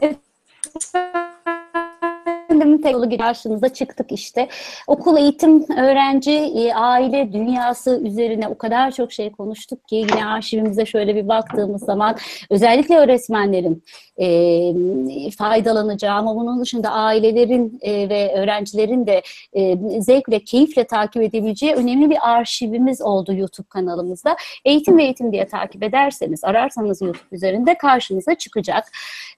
Eu Efendim teknoloji karşınıza çıktık işte. Okul, eğitim, öğrenci, e, aile dünyası üzerine o kadar çok şey konuştuk ki yine arşivimize şöyle bir baktığımız zaman özellikle öğretmenlerin e, faydalanacağı ama bunun dışında ailelerin e, ve öğrencilerin de e, zevkle, keyifle takip edebileceği önemli bir arşivimiz oldu YouTube kanalımızda. Eğitim ve eğitim diye takip ederseniz, ararsanız YouTube üzerinde karşınıza çıkacak.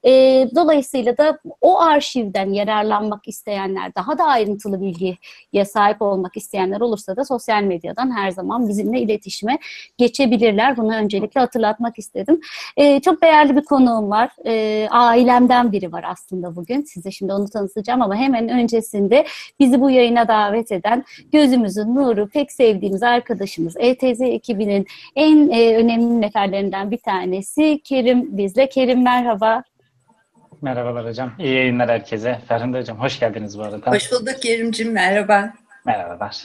E, dolayısıyla da o arşivden yararlanmak isteyenler, daha da ayrıntılı bilgiye sahip olmak isteyenler olursa da sosyal medyadan her zaman bizimle iletişime geçebilirler. Bunu öncelikle hatırlatmak istedim. E, çok değerli bir konuğum var. E, ailemden biri var aslında bugün. Size şimdi onu tanıtacağım ama hemen öncesinde bizi bu yayına davet eden gözümüzün nuru, pek sevdiğimiz arkadaşımız ETZ ekibinin en e, önemli neferlerinden bir tanesi Kerim bizle. Kerim merhaba. Merhabalar hocam. İyi yayınlar herkese. Ferhunde hocam hoş geldiniz bu arada. Hoş bulduk Kerim'cim. Merhaba. Merhabalar.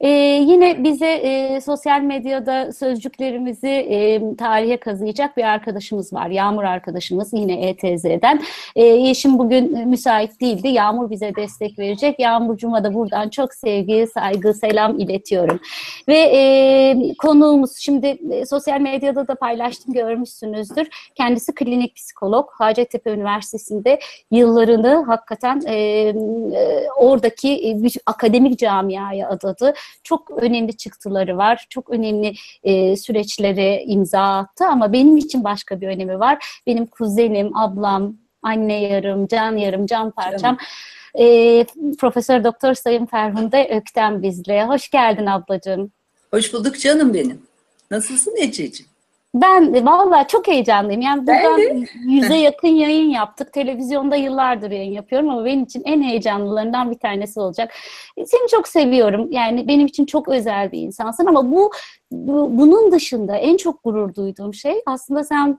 Ee, yine bize e, sosyal medyada sözcüklerimizi e, tarihe kazıyacak bir arkadaşımız var. Yağmur arkadaşımız yine ETZ'den. E, Yeşim bugün müsait değildi. Yağmur bize destek verecek. Yağmurcuma da buradan çok sevgi, saygı, selam iletiyorum. Ve e, konuğumuz şimdi e, sosyal medyada da paylaştım görmüşsünüzdür. Kendisi klinik psikolog. Hacettepe Üniversitesi'nde yıllarını hakikaten e, e, oradaki e, akademik camiaya adadı çok önemli çıktıları var. Çok önemli e, süreçlere imza attı ama benim için başka bir önemi var. Benim kuzenim, ablam, anne yarım, can yarım, can parçam. E, Profesör Doktor Sayın Ferhunde Ökten bizle. Hoş geldin ablacığım. Hoş bulduk canım benim. Nasılsın Ececiğim? Ben vallahi çok heyecanlıyım. Yani buradan yüze yakın yayın yaptık. Televizyonda yıllardır yayın yapıyorum ama benim için en heyecanlılarından bir tanesi olacak. Seni çok seviyorum. Yani benim için çok özel bir insansın ama bu, bu bunun dışında en çok gurur duyduğum şey aslında sen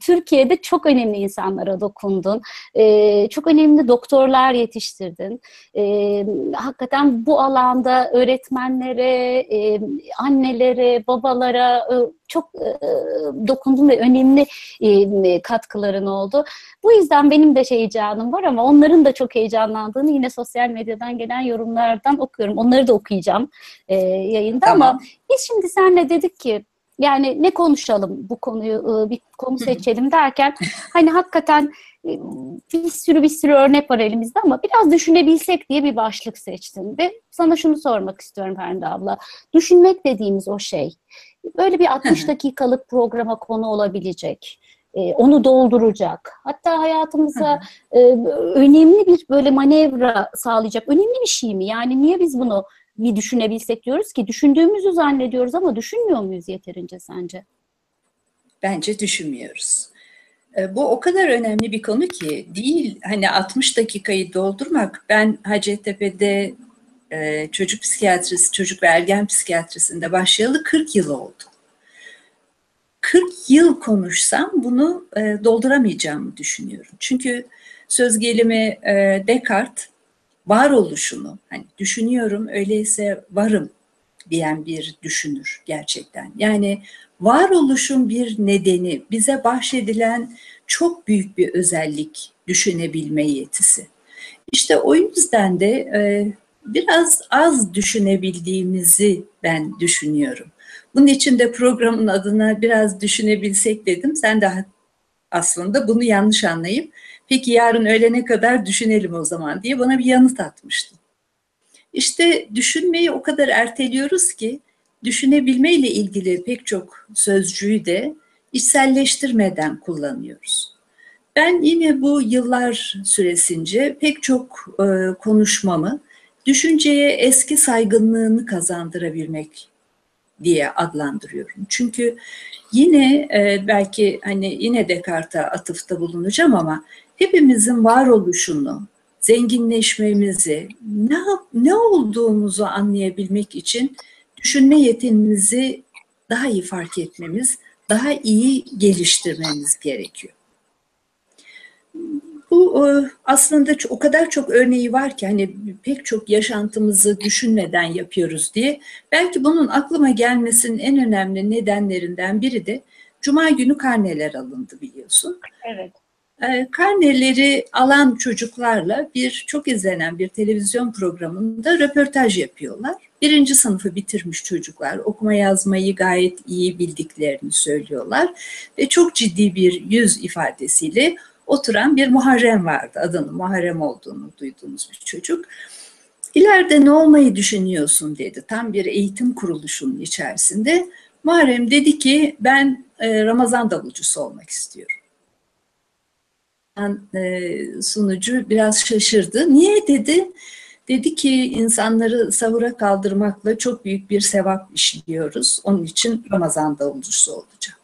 Türkiye'de çok önemli insanlara dokundun. Ee, çok önemli doktorlar yetiştirdin. Ee, hakikaten bu alanda öğretmenlere, e, annelere, babalara e, çok e, dokundun ve önemli e, katkıların oldu. Bu yüzden benim de heyecanım var ama onların da çok heyecanlandığını yine sosyal medyadan gelen yorumlardan okuyorum. Onları da okuyacağım e, yayında tamam. ama biz şimdi senle dedik ki yani ne konuşalım bu konuyu bir konu seçelim derken hani hakikaten bir sürü bir sürü örnek var elimizde ama biraz düşünebilsek diye bir başlık seçtim ve sana şunu sormak istiyorum Ferdi abla. Düşünmek dediğimiz o şey böyle bir 60 dakikalık programa konu olabilecek onu dolduracak. Hatta hayatımıza önemli bir böyle manevra sağlayacak önemli bir şey mi? Yani niye biz bunu bir düşünebilsek diyoruz ki düşündüğümüzü zannediyoruz ama düşünmüyor muyuz yeterince sence? Bence düşünmüyoruz. Bu o kadar önemli bir konu ki değil hani 60 dakikayı doldurmak. Ben Hacettepe'de çocuk psikiyatrisi, çocuk ve ergen psikiyatrisinde başlayalı 40 yıl oldu. 40 yıl konuşsam bunu dolduramayacağımı düşünüyorum. Çünkü söz gelimi Descartes varoluşunu, hani düşünüyorum öyleyse varım diyen bir düşünür gerçekten. Yani varoluşun bir nedeni, bize bahşedilen çok büyük bir özellik düşünebilme yetisi. İşte o yüzden de e, biraz az düşünebildiğimizi ben düşünüyorum. Bunun için de programın adına biraz düşünebilsek dedim. Sen de aslında bunu yanlış anlayıp peki yarın öğlene kadar düşünelim o zaman diye bana bir yanıt atmıştın. İşte düşünmeyi o kadar erteliyoruz ki düşünebilme ile ilgili pek çok sözcüğü de içselleştirmeden kullanıyoruz. Ben yine bu yıllar süresince pek çok e, konuşmamı düşünceye eski saygınlığını kazandırabilmek diye adlandırıyorum. Çünkü yine e, belki hani yine Descartes'a atıfta bulunacağım ama hepimizin varoluşunu, zenginleşmemizi, ne, ne olduğumuzu anlayabilmek için düşünme yetenimizi daha iyi fark etmemiz, daha iyi geliştirmemiz gerekiyor. Bu aslında o kadar çok örneği var ki hani pek çok yaşantımızı düşünmeden yapıyoruz diye. Belki bunun aklıma gelmesinin en önemli nedenlerinden biri de Cuma günü karneler alındı biliyorsun. Evet. E, karneleri alan çocuklarla bir çok izlenen bir televizyon programında röportaj yapıyorlar. Birinci sınıfı bitirmiş çocuklar okuma yazmayı gayet iyi bildiklerini söylüyorlar ve çok ciddi bir yüz ifadesiyle oturan bir Muharrem vardı. Adının Muharrem olduğunu duyduğumuz bir çocuk. İleride ne olmayı düşünüyorsun dedi. Tam bir eğitim kuruluşunun içerisinde. Muharrem dedi ki ben e, Ramazan davulcusu olmak istiyorum. E, sunucu biraz şaşırdı. Niye dedi? Dedi ki insanları sahura kaldırmakla çok büyük bir sevap işliyoruz. Onun için Ramazan davulcusu olacağım.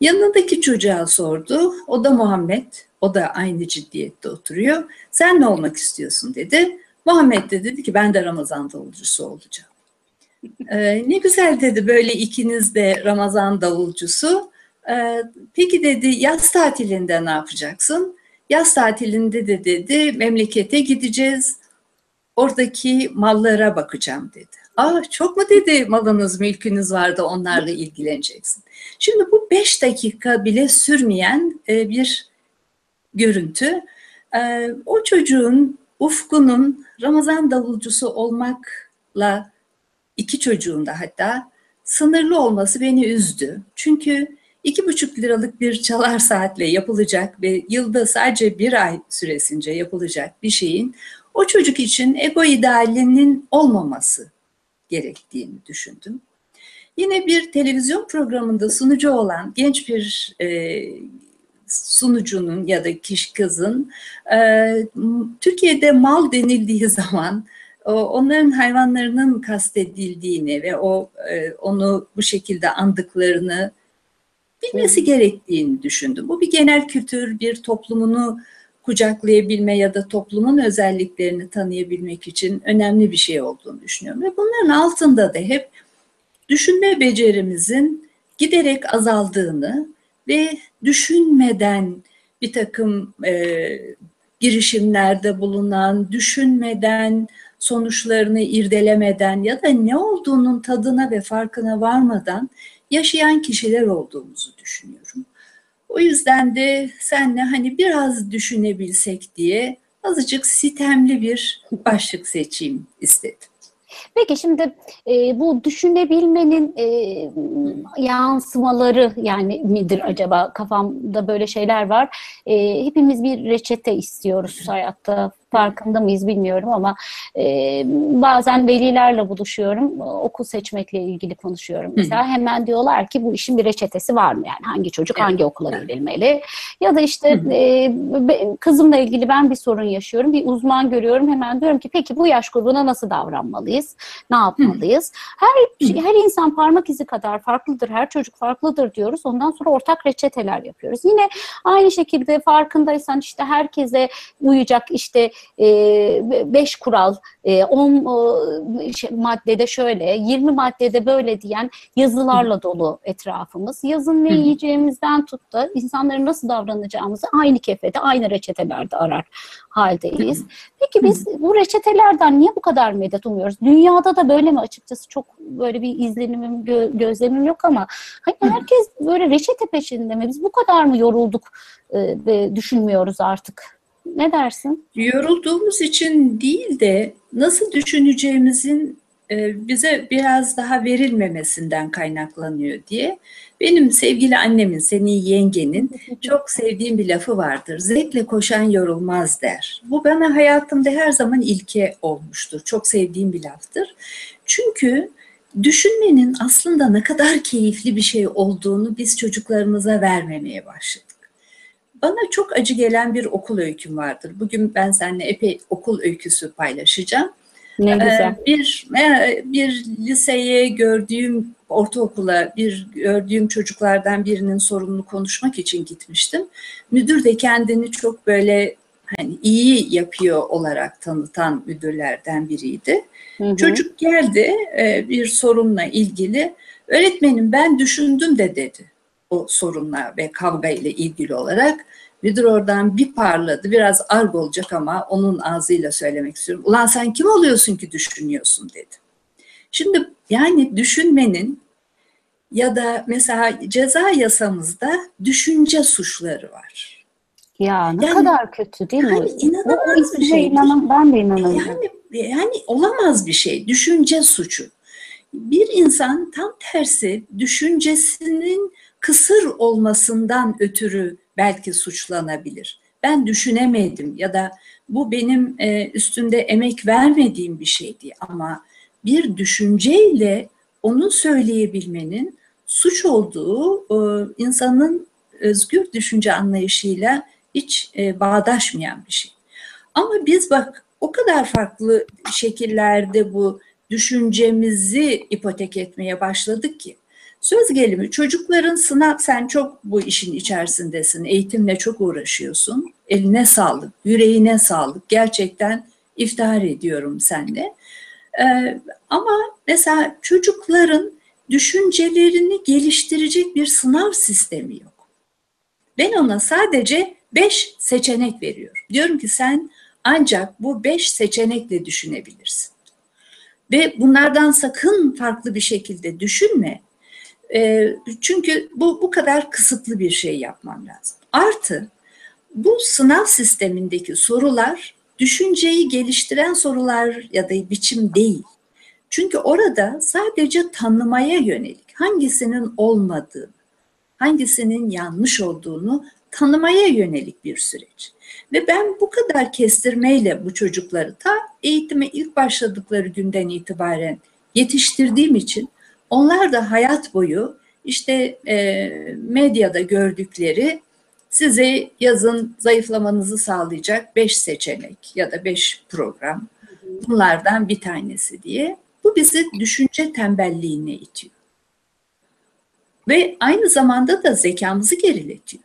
Yanındaki çocuğa sordu. O da Muhammed. O da aynı ciddiyette oturuyor. Sen ne olmak istiyorsun dedi. Muhammed de dedi ki ben de Ramazan davulcusu olacağım. Ee, ne güzel dedi böyle ikiniz de Ramazan davulcusu. Ee, peki dedi yaz tatilinde ne yapacaksın? Yaz tatilinde de dedi memlekete gideceğiz. Oradaki mallara bakacağım dedi. Aa çok mu dedi malınız mülkünüz vardı onlarla ilgileneceksin. Şimdi bu beş dakika bile sürmeyen e, bir görüntü. E, o çocuğun ufkunun Ramazan davulcusu olmakla iki çocuğun da hatta sınırlı olması beni üzdü. Çünkü iki buçuk liralık bir çalar saatle yapılacak ve yılda sadece bir ay süresince yapılacak bir şeyin o çocuk için ego idealinin olmaması gerektiğini düşündüm. Yine bir televizyon programında sunucu olan genç bir e, sunucunun ya da kişi kızın e, Türkiye'de mal denildiği zaman onların hayvanlarının kastedildiğini ve o e, onu bu şekilde andıklarını bilmesi gerektiğini düşündüm. Bu bir genel kültür, bir toplumunu kucaklayabilme ya da toplumun özelliklerini tanıyabilmek için önemli bir şey olduğunu düşünüyorum. Ve bunların altında da hep düşünme becerimizin giderek azaldığını ve düşünmeden bir takım e, girişimlerde bulunan, düşünmeden, sonuçlarını irdelemeden ya da ne olduğunun tadına ve farkına varmadan yaşayan kişiler olduğumuzu düşünüyorum. O yüzden de senle hani biraz düşünebilsek diye azıcık sitemli bir başlık seçeyim istedim. Peki şimdi e, bu düşünebilmenin e, yansımaları yani midir acaba kafamda böyle şeyler var. E, hepimiz bir reçete istiyoruz hayatta farkında mıyız bilmiyorum ama e, bazen velilerle buluşuyorum. Okul seçmekle ilgili konuşuyorum. Mesela hemen diyorlar ki bu işin bir reçetesi var mı? Yani hangi çocuk evet. hangi okula verilmeli? Ya da işte e, kızımla ilgili ben bir sorun yaşıyorum. Bir uzman görüyorum. Hemen diyorum ki peki bu yaş grubuna nasıl davranmalıyız? Ne yapmalıyız? Her her insan parmak izi kadar farklıdır. Her çocuk farklıdır diyoruz. Ondan sonra ortak reçeteler yapıyoruz. Yine aynı şekilde farkındaysan işte herkese uyacak işte e, beş kural, e, on e, şey, maddede şöyle, 20 maddede böyle diyen yazılarla dolu etrafımız. Yazın ne yiyeceğimizden tut da insanların nasıl davranacağımızı aynı kefede, aynı reçetelerde arar haldeyiz. Peki biz bu reçetelerden niye bu kadar medet umuyoruz? Dünyada da böyle mi açıkçası çok böyle bir izlenimim, gö gözlemim yok ama hani herkes böyle reçete peşinde mi? Biz bu kadar mı yorulduk e, ve düşünmüyoruz artık? Ne dersin? Yorulduğumuz için değil de nasıl düşüneceğimizin e, bize biraz daha verilmemesinden kaynaklanıyor diye. Benim sevgili annemin, senin yengenin çok sevdiğim bir lafı vardır. Zevkle koşan yorulmaz der. Bu bana hayatımda her zaman ilke olmuştur. Çok sevdiğim bir laftır. Çünkü düşünmenin aslında ne kadar keyifli bir şey olduğunu biz çocuklarımıza vermemeye başladık. Bana çok acı gelen bir okul öyküm vardır. Bugün ben seninle epey okul öyküsü paylaşacağım. Ne ee, güzel. Bir, e, bir liseye gördüğüm, ortaokula bir gördüğüm çocuklardan birinin sorununu konuşmak için gitmiştim. Müdür de kendini çok böyle hani iyi yapıyor olarak tanıtan müdürlerden biriydi. Hı hı. Çocuk geldi e, bir sorunla ilgili. Öğretmenim ben düşündüm de dedi o sorunla ve kavga ile ilgili olarak. Müdür oradan bir parladı. Biraz arg olacak ama onun ağzıyla söylemek istiyorum. Ulan sen kim oluyorsun ki düşünüyorsun dedi. Şimdi yani düşünmenin ya da mesela ceza yasamızda düşünce suçları var. Ya ne Yani- kadar kötü değil mi? Yani inanılmaz O bir şey. inanan ben de inanamıyorum. Yani yani olamaz bir şey. Düşünce suçu. Bir insan tam tersi düşüncesinin kısır olmasından ötürü belki suçlanabilir. Ben düşünemedim ya da bu benim e, üstünde emek vermediğim bir şeydi ama bir düşünceyle onu söyleyebilmenin suç olduğu e, insanın özgür düşünce anlayışıyla hiç e, bağdaşmayan bir şey. Ama biz bak o kadar farklı şekillerde bu düşüncemizi ipotek etmeye başladık ki. Söz gelimi çocukların sınav, sen çok bu işin içerisindesin, eğitimle çok uğraşıyorsun. Eline sağlık, yüreğine sağlık. Gerçekten iftihar ediyorum seninle. Ee, ama mesela çocukların düşüncelerini geliştirecek bir sınav sistemi yok. Ben ona sadece beş seçenek veriyorum. Diyorum ki sen ancak bu beş seçenekle düşünebilirsin. Ve bunlardan sakın farklı bir şekilde düşünme. E, çünkü bu bu kadar kısıtlı bir şey yapmam lazım. Artı bu sınav sistemindeki sorular düşünceyi geliştiren sorular ya da biçim değil. Çünkü orada sadece tanımaya yönelik hangisinin olmadığını, hangisinin yanlış olduğunu tanımaya yönelik bir süreç. Ve ben bu kadar kestirmeyle bu çocukları ta eğitime ilk başladıkları günden itibaren yetiştirdiğim için onlar da hayat boyu işte e, medyada gördükleri size yazın zayıflamanızı sağlayacak beş seçenek ya da beş program bunlardan bir tanesi diye bu bizi düşünce tembelliğine itiyor. Ve aynı zamanda da zekamızı geriletiyor.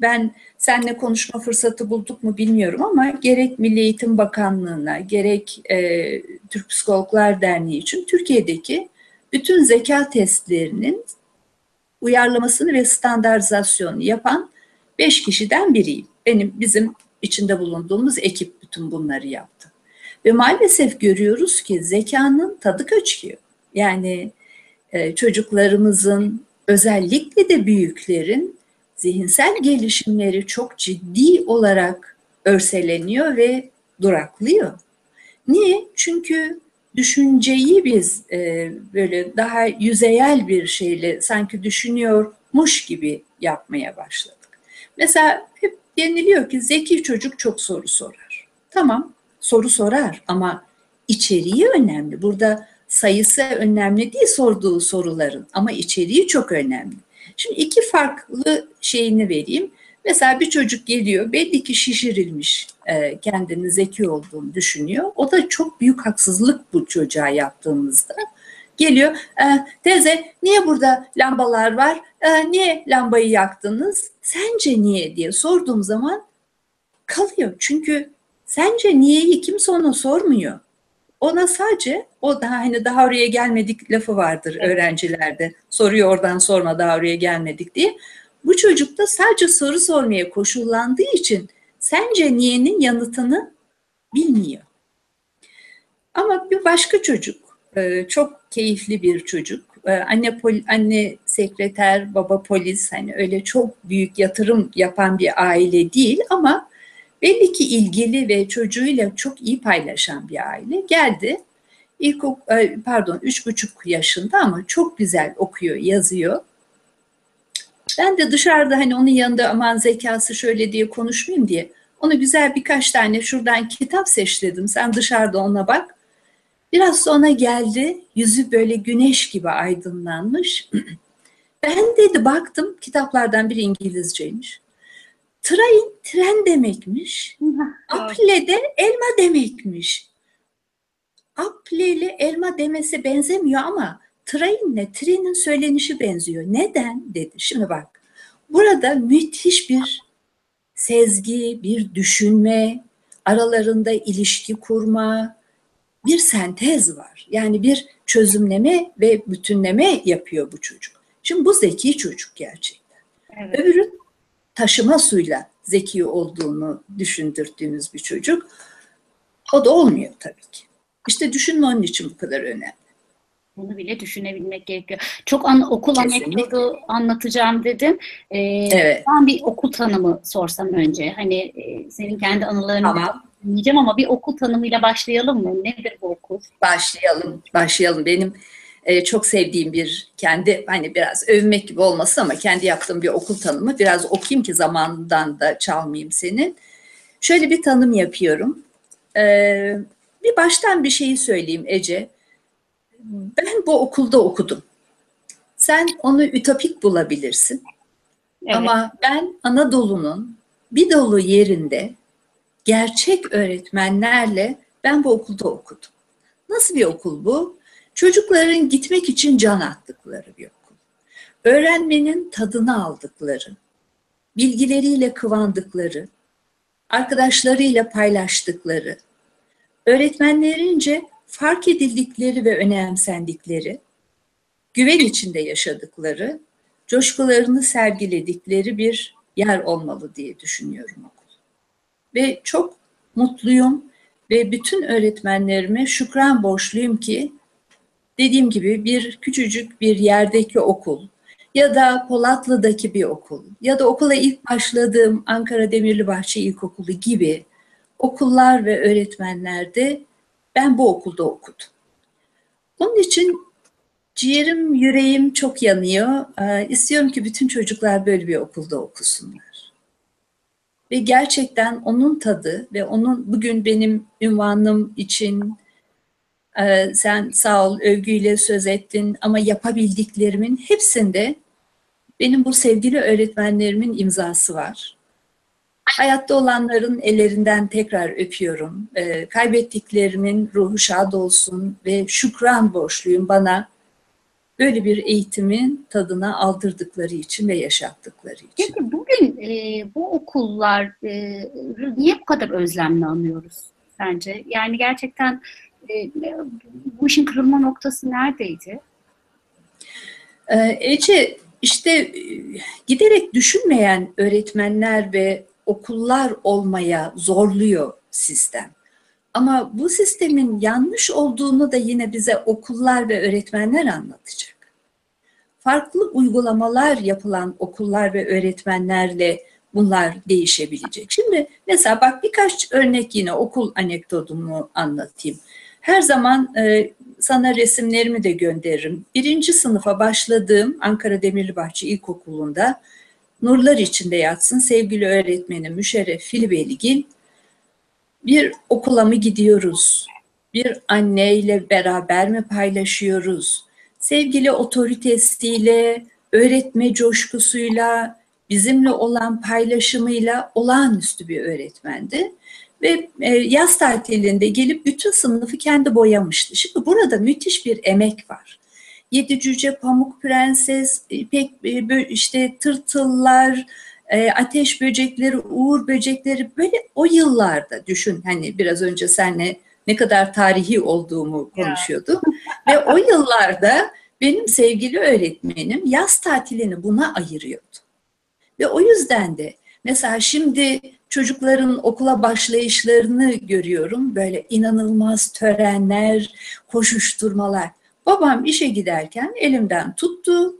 Ben seninle konuşma fırsatı bulduk mu bilmiyorum ama gerek Milli Eğitim Bakanlığı'na gerek e, Türk Psikologlar Derneği için Türkiye'deki bütün zeka testlerinin uyarlamasını ve standartizasyonunu yapan beş kişiden biriyim. Benim bizim içinde bulunduğumuz ekip bütün bunları yaptı. Ve maalesef görüyoruz ki zekanın tadı kaçıyor. Yani e, çocuklarımızın özellikle de büyüklerin zihinsel gelişimleri çok ciddi olarak örseleniyor ve duraklıyor. Niye? Çünkü düşünceyi biz e, böyle daha yüzeyel bir şeyle sanki düşünüyormuş gibi yapmaya başladık. Mesela hep deniliyor ki zeki çocuk çok soru sorar. Tamam soru sorar ama içeriği önemli. Burada sayısı önemli değil sorduğu soruların ama içeriği çok önemli. Şimdi iki farklı şeyini vereyim. Mesela bir çocuk geliyor belli ki şişirilmiş e, kendini zeki olduğunu düşünüyor. O da çok büyük haksızlık bu çocuğa yaptığımızda. Geliyor e, teyze niye burada lambalar var? E, niye lambayı yaktınız? Sence niye diye sorduğum zaman kalıyor. Çünkü sence niyeyi kimse ona sormuyor. Ona sadece o daha hani daha oraya gelmedik lafı vardır öğrencilerde. Soruyor oradan sorma daha oraya gelmedik diye. Bu çocuk da sadece soru sormaya koşullandığı için sence niyenin yanıtını bilmiyor. Ama bir başka çocuk, çok keyifli bir çocuk. Anne anne sekreter, baba polis hani öyle çok büyük yatırım yapan bir aile değil ama belli ki ilgili ve çocuğuyla çok iyi paylaşan bir aile geldi. İlk pardon üç buçuk yaşında ama çok güzel okuyor, yazıyor. Ben de dışarıda hani onun yanında aman zekası şöyle diye konuşmayayım diye onu güzel birkaç tane şuradan kitap seçledim. Sen dışarıda ona bak. Biraz sonra geldi. Yüzü böyle güneş gibi aydınlanmış. Ben dedi baktım kitaplardan biri İngilizceymiş. Train tren demekmiş. Apple de elma demekmiş. Apple ile elma demesi benzemiyor ama trainle trenin söylenişi benziyor. Neden dedi. Şimdi bak burada müthiş bir sezgi, bir düşünme, aralarında ilişki kurma, bir sentez var. Yani bir çözümleme ve bütünleme yapıyor bu çocuk. Şimdi bu zeki çocuk gerçekten. Evet. Öbürü taşıma suyla zeki olduğunu düşündürdüğümüz bir çocuk. O da olmuyor tabii ki. İşte düşünme onun için bu kadar önemli. Bunu bile düşünebilmek gerekiyor. Çok an, okul anekdotu anlatacağım dedin. Ee, Evet. Ben bir okul tanımı sorsam önce. Hani e, senin kendi anılarını Tamam. dinleyeceğim ama bir okul tanımıyla başlayalım mı? Nedir bu okul? Başlayalım, başlayalım. Benim e, çok sevdiğim bir kendi hani biraz övmek gibi olmasın ama kendi yaptığım bir okul tanımı biraz okuyayım ki zamanından da çalmayayım senin. Şöyle bir tanım yapıyorum. Ee, bir baştan bir şeyi söyleyeyim Ece. Ben bu okulda okudum. Sen onu ütopik bulabilirsin. Evet. Ama ben Anadolu'nun bir dolu yerinde gerçek öğretmenlerle ben bu okulda okudum. Nasıl bir okul bu? Çocukların gitmek için can attıkları bir okul. Öğrenmenin tadını aldıkları, bilgileriyle kıvandıkları, arkadaşlarıyla paylaştıkları, öğretmenlerince fark edildikleri ve önemsendikleri, güven içinde yaşadıkları, coşkularını sergiledikleri bir yer olmalı diye düşünüyorum okul. Ve çok mutluyum ve bütün öğretmenlerime şükran borçluyum ki dediğim gibi bir küçücük bir yerdeki okul ya da Polatlı'daki bir okul ya da okula ilk başladığım Ankara Demirlibahçe İlkokulu gibi okullar ve öğretmenlerde ben bu okulda okudum. Onun için ciğerim, yüreğim çok yanıyor. Ee, istiyorum ki bütün çocuklar böyle bir okulda okusunlar. Ve gerçekten onun tadı ve onun bugün benim ünvanım için e, sen sağ ol övgüyle söz ettin ama yapabildiklerimin hepsinde benim bu sevgili öğretmenlerimin imzası var. Hayatta olanların ellerinden tekrar öpüyorum. E, kaybettiklerimin ruhu şad olsun ve şükran borçluyum bana böyle bir eğitimin tadına aldırdıkları için ve yaşattıkları için. Peki bugün e, bu okullar e, niye bu kadar özlemle anıyoruz sence? Yani gerçekten e, bu işin kırılma noktası neredeydi? Ee, Ece işte e, giderek düşünmeyen öğretmenler ve okullar olmaya zorluyor sistem. Ama bu sistemin yanlış olduğunu da yine bize okullar ve öğretmenler anlatacak. Farklı uygulamalar yapılan okullar ve öğretmenlerle bunlar değişebilecek. Şimdi mesela bak birkaç örnek yine okul anekdotumu anlatayım. Her zaman e, sana resimlerimi de gönderirim. Birinci sınıfa başladığım Ankara Demirlibahçe İlkokulu'nda nurlar içinde yatsın sevgili öğretmenim Müşerref Filibeligil bir okula mı gidiyoruz? Bir anneyle beraber mi paylaşıyoruz? Sevgili otoritesiyle, öğretme coşkusuyla, bizimle olan paylaşımıyla olağanüstü bir öğretmendi. Ve e, yaz tatilinde gelip bütün sınıfı kendi boyamıştı. Şimdi burada müthiş bir emek var. Yedi cüce, pamuk prenses, ipek e, işte tırtıllar, e, ateş böcekleri, uğur böcekleri böyle o yıllarda düşün hani biraz önce senle ne kadar tarihi olduğumu konuşuyorduk. Ve o yıllarda benim sevgili öğretmenim yaz tatilini buna ayırıyordu. Ve o yüzden de mesela şimdi çocukların okula başlayışlarını görüyorum. Böyle inanılmaz törenler, koşuşturmalar. Babam işe giderken elimden tuttu,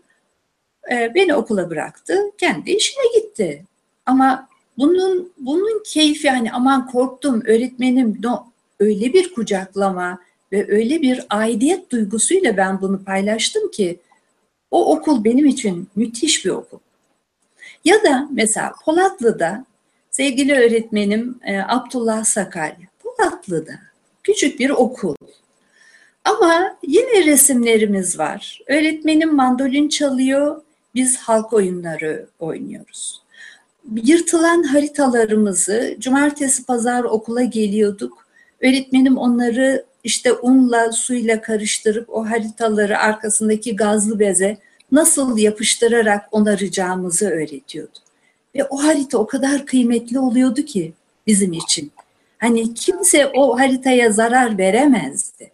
e, beni okula bıraktı, kendi işine gitti. Ama bunun bunun keyfi hani aman korktum öğretmenim no, öyle bir kucaklama ve öyle bir aidiyet duygusuyla ben bunu paylaştım ki o okul benim için müthiş bir okul. Ya da mesela Polatlı'da sevgili öğretmenim e, Abdullah Sakarya, Polatlı'da küçük bir okul. Ama yine resimlerimiz var. Öğretmenim mandolin çalıyor, biz halk oyunları oynuyoruz. Yırtılan haritalarımızı cumartesi pazar okula geliyorduk. Öğretmenim onları işte unla suyla karıştırıp o haritaları arkasındaki gazlı beze nasıl yapıştırarak onaracağımızı öğretiyordu. Ve o harita o kadar kıymetli oluyordu ki bizim için. Hani kimse o haritaya zarar veremezdi.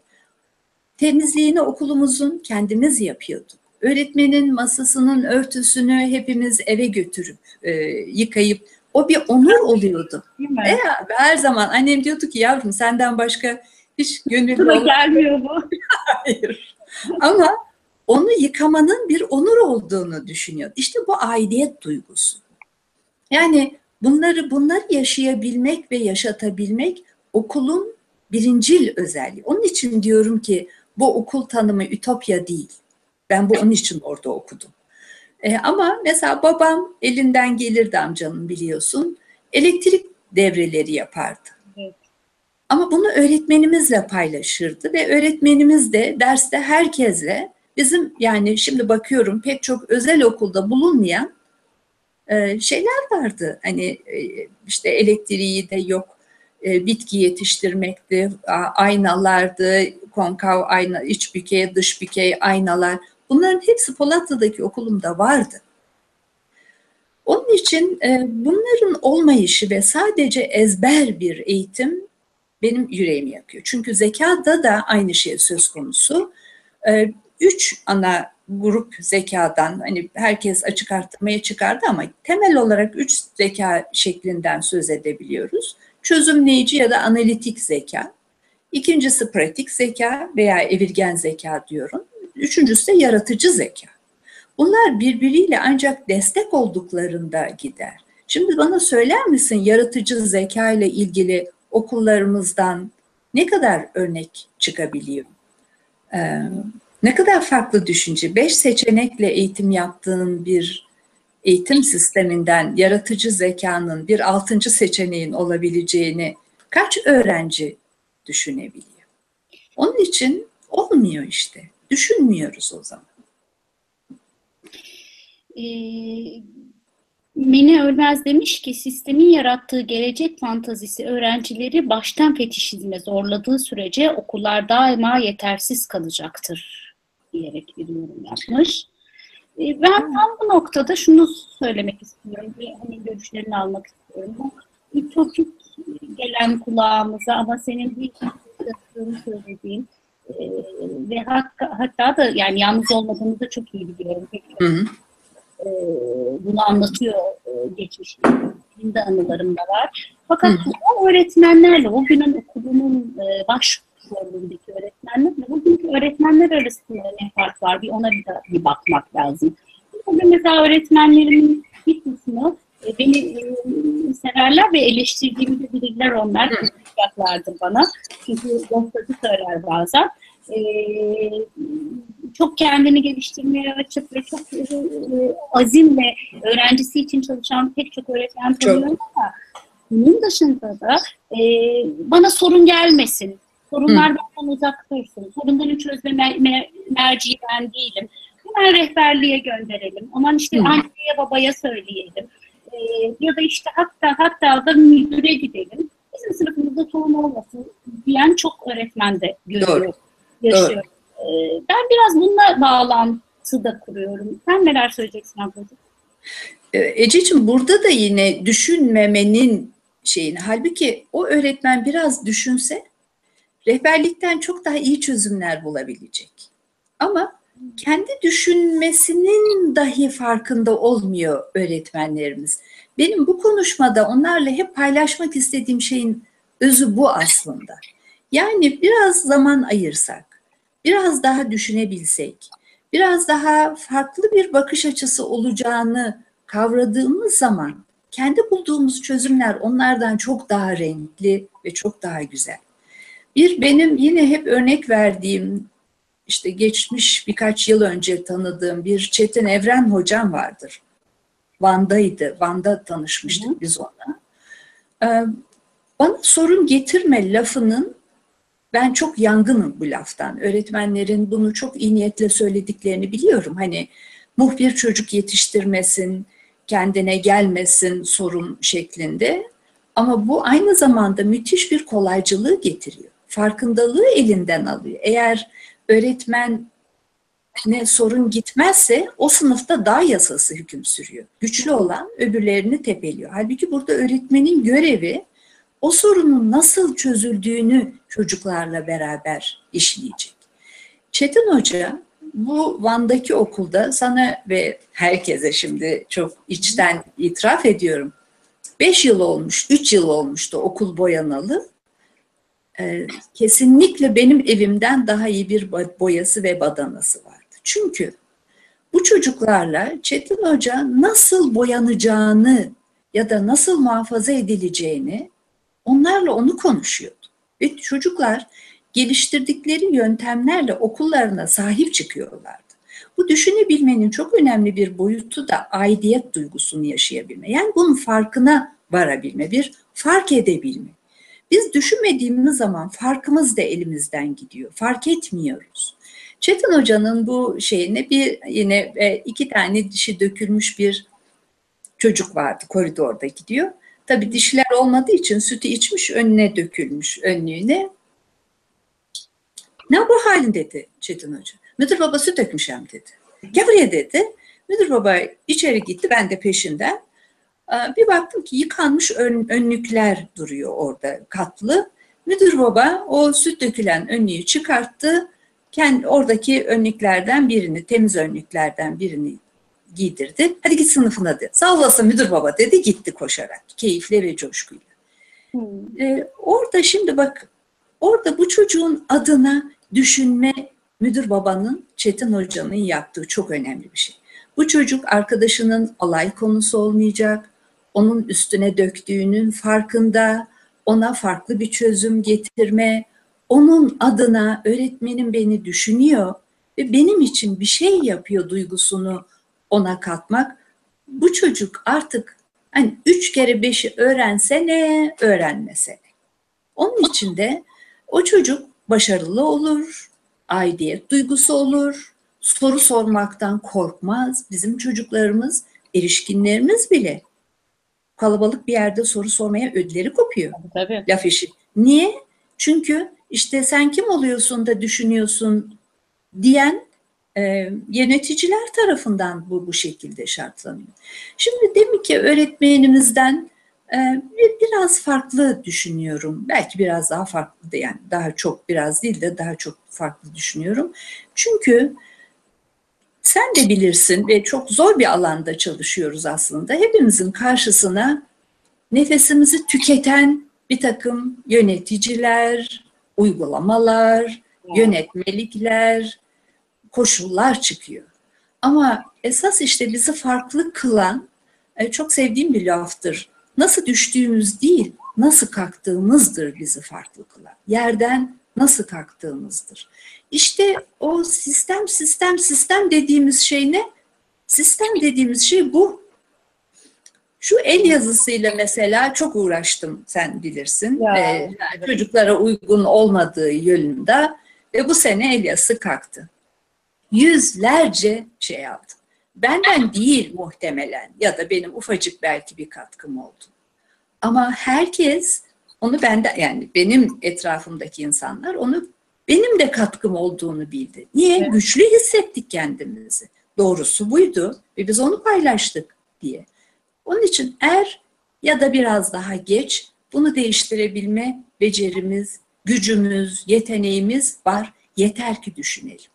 Temizliğini okulumuzun kendimiz yapıyorduk. Öğretmenin masasının örtüsünü hepimiz eve götürüp e, yıkayıp o bir onur oluyordu. Değil mi? E, her zaman annem diyordu ki yavrum senden başka hiç gönüllü olan gelmiyor bu. Hayır. Ama onu yıkamanın bir onur olduğunu düşünüyor. İşte bu aidiyet duygusu. Yani bunları bunları yaşayabilmek ve yaşatabilmek okulun birincil özelliği. Onun için diyorum ki bu okul tanımı ütopya değil. Ben bu onun için orada okudum. E, ama mesela babam elinden gelirdi amcanın biliyorsun. Elektrik devreleri yapardı. Evet. Ama bunu öğretmenimizle paylaşırdı ve öğretmenimiz de derste herkesle bizim yani şimdi bakıyorum pek çok özel okulda bulunmayan e, şeyler vardı. Hani e, işte elektriği de yok, e, bitki yetiştirmekti, aynalardı, konkav ayna, iç bükey, dış bükey aynalar. Bunların hepsi Polatlı'daki okulumda vardı. Onun için e, bunların olmayışı ve sadece ezber bir eğitim benim yüreğimi yakıyor. Çünkü zekada da aynı şey söz konusu. E, üç ana grup zekadan hani herkes açık arttırmaya çıkardı ama temel olarak üç zeka şeklinden söz edebiliyoruz. Çözümleyici ya da analitik zeka. İkincisi pratik zeka veya evirgen zeka diyorum. Üçüncüsü de yaratıcı zeka. Bunlar birbiriyle ancak destek olduklarında gider. Şimdi bana söyler misin yaratıcı zeka ile ilgili okullarımızdan ne kadar örnek çıkabiliyor? Ee, ne kadar farklı düşünce. Beş seçenekle eğitim yaptığın bir eğitim sisteminden yaratıcı zekanın bir altıncı seçeneğin olabileceğini kaç öğrenci düşünebiliyor? Onun için olmuyor işte. Düşünmüyoruz o zaman. Ee, Mine Ölmez demiş ki sistemin yarattığı gelecek fantazisi öğrencileri baştan fetişizme zorladığı sürece okullar daima yetersiz kalacaktır diyerek bir yorum yapmış. Ee, Ben tam bu noktada şunu söylemek istiyorum. Bir hani görüşlerini almak istiyorum. Bu ütopik gelen kulağımıza ama senin bir söylediğin e, ve hatta, hatta da yani yalnız olmadığını da çok iyi biliyorum. Hı hı. e, bunu anlatıyor e, geçmişte. Benim de anılarımda var. Fakat Hı. o öğretmenlerle, o günün okulunun e, baş rolündeki öğretmenlerle bugünkü öğretmenler arasında ne fark var? Bir ona bir, de, bir bakmak lazım. Bugün mesela öğretmenlerimin bir kısmı e, beni e, severler ve eleştirdiğimi de bilirler onlar. Hı. Kızacaklardır bana. Çünkü dostları söyler bazen. E, çok kendini geliştirmeye açık ve çok e, azimle öğrencisi için çalışan pek çok öğretmen tanıyorum ama bunun dışında da e, bana sorun gelmesin. Sorunlar benden uzak dursun. Sorunları çözme mer- mer- merci ben değilim. Hemen rehberliğe gönderelim. Aman işte Hı. anneye babaya söyleyelim. E, ya da işte hatta hatta da müdüre gidelim. Bizim sınıfımızda sorun olmasın diyen çok öğretmen de görüyorum. Doğru. Yaşıyorum. E, ben biraz bununla bağlantı da kuruyorum. Sen neler söyleyeceksin ablacığım? E, Ececiğim burada da yine düşünmemenin şeyini. Halbuki o öğretmen biraz düşünse rehberlikten çok daha iyi çözümler bulabilecek. Ama kendi düşünmesinin dahi farkında olmuyor öğretmenlerimiz. Benim bu konuşmada onlarla hep paylaşmak istediğim şeyin özü bu aslında. Yani biraz zaman ayırsak, biraz daha düşünebilsek, biraz daha farklı bir bakış açısı olacağını kavradığımız zaman kendi bulduğumuz çözümler onlardan çok daha renkli ve çok daha güzel. Bir benim yine hep örnek verdiğim işte geçmiş birkaç yıl önce tanıdığım bir Çetin Evren hocam vardır. Van'daydı. Van'da tanışmıştık Hı biz ona. Ee, bana sorun getirme lafının ben çok yangınım bu laftan. Öğretmenlerin bunu çok iyi niyetle söylediklerini biliyorum. Hani muhbir çocuk yetiştirmesin, kendine gelmesin sorun şeklinde. Ama bu aynı zamanda müthiş bir kolaycılığı getiriyor. Farkındalığı elinden alıyor. Eğer öğretmen ne sorun gitmezse o sınıfta daha yasası hüküm sürüyor. Güçlü olan öbürlerini tepeliyor. Halbuki burada öğretmenin görevi o sorunun nasıl çözüldüğünü çocuklarla beraber işleyecek. Çetin Hoca bu Van'daki okulda sana ve herkese şimdi çok içten itiraf ediyorum. 5 yıl olmuş, 3 yıl olmuştu okul boyanalı. E, kesinlikle benim evimden daha iyi bir boyası ve badanası vardı. Çünkü bu çocuklarla Çetin Hoca nasıl boyanacağını ya da nasıl muhafaza edileceğini onlarla onu konuşuyordu. Ve çocuklar geliştirdikleri yöntemlerle okullarına sahip çıkıyorlardı. Bu düşünebilmenin çok önemli bir boyutu da aidiyet duygusunu yaşayabilme. Yani bunun farkına varabilme, bir fark edebilme. Biz düşünmediğimiz zaman farkımız da elimizden gidiyor. Fark etmiyoruz. Çetin Hoca'nın bu şeyine bir yine e, iki tane dişi dökülmüş bir çocuk vardı koridorda gidiyor. Tabi dişler olmadığı için sütü içmiş önüne dökülmüş önlüğüne. Ne bu halin dedi Çetin Hoca. Müdür baba süt dökmüşem dedi. Gel buraya dedi. Müdür baba içeri gitti ben de peşinden. Bir baktım ki yıkanmış ön, önlükler duruyor orada katlı. Müdür baba o süt dökülen önlüğü çıkarttı. Kendi oradaki önlüklerden birini, temiz önlüklerden birini giydirdi. Hadi git sınıfına dedi. Sağ olasın müdür baba dedi. Gitti koşarak. Keyifle ve coşkuyla. Hmm. Ee, orada şimdi bak orada bu çocuğun adına düşünme müdür babanın Çetin Hoca'nın yaptığı çok önemli bir şey. Bu çocuk arkadaşının alay konusu olmayacak. Onun üstüne döktüğünün farkında, ona farklı bir çözüm getirme, onun adına öğretmenim beni düşünüyor ve benim için bir şey yapıyor duygusunu ona katmak. Bu çocuk artık hani üç kere beşi öğrense ne, öğrenmese ne. Onun için de o çocuk başarılı olur, aidiyet duygusu olur, soru sormaktan korkmaz. Bizim çocuklarımız, erişkinlerimiz bile kalabalık bir yerde soru sormaya ödleri kopuyor. Tabii. Laf işi. Niye? Çünkü işte sen kim oluyorsun da düşünüyorsun diyen e, yöneticiler tarafından bu bu şekilde şartlanıyor. Şimdi demek ki öğretmenimizden e, biraz farklı düşünüyorum. Belki biraz daha farklı da yani daha çok biraz değil de daha çok farklı düşünüyorum. Çünkü sen de bilirsin ve çok zor bir alanda çalışıyoruz aslında. Hepimizin karşısına nefesimizi tüketen bir takım yöneticiler, uygulamalar, yönetmelikler, koşullar çıkıyor. Ama esas işte bizi farklı kılan e, çok sevdiğim bir laftır. Nasıl düştüğümüz değil, nasıl kalktığımızdır bizi farklı kılan. Yerden nasıl kalktığımızdır. İşte o sistem, sistem, sistem dediğimiz şey ne? Sistem dediğimiz şey bu. Şu el yazısıyla mesela çok uğraştım sen bilirsin. Ya, ee, evet. Çocuklara uygun olmadığı yönünde ve bu sene el yazısı kalktı. Yüzlerce şey aldım. Benden değil muhtemelen ya da benim ufacık belki bir katkım oldu. Ama herkes onu benden yani benim etrafımdaki insanlar onu benim de katkım olduğunu bildi. Niye? Evet. Güçlü hissettik kendimizi. Doğrusu buydu ve biz onu paylaştık diye. Onun için er ya da biraz daha geç bunu değiştirebilme becerimiz, gücümüz, yeteneğimiz var. Yeter ki düşünelim.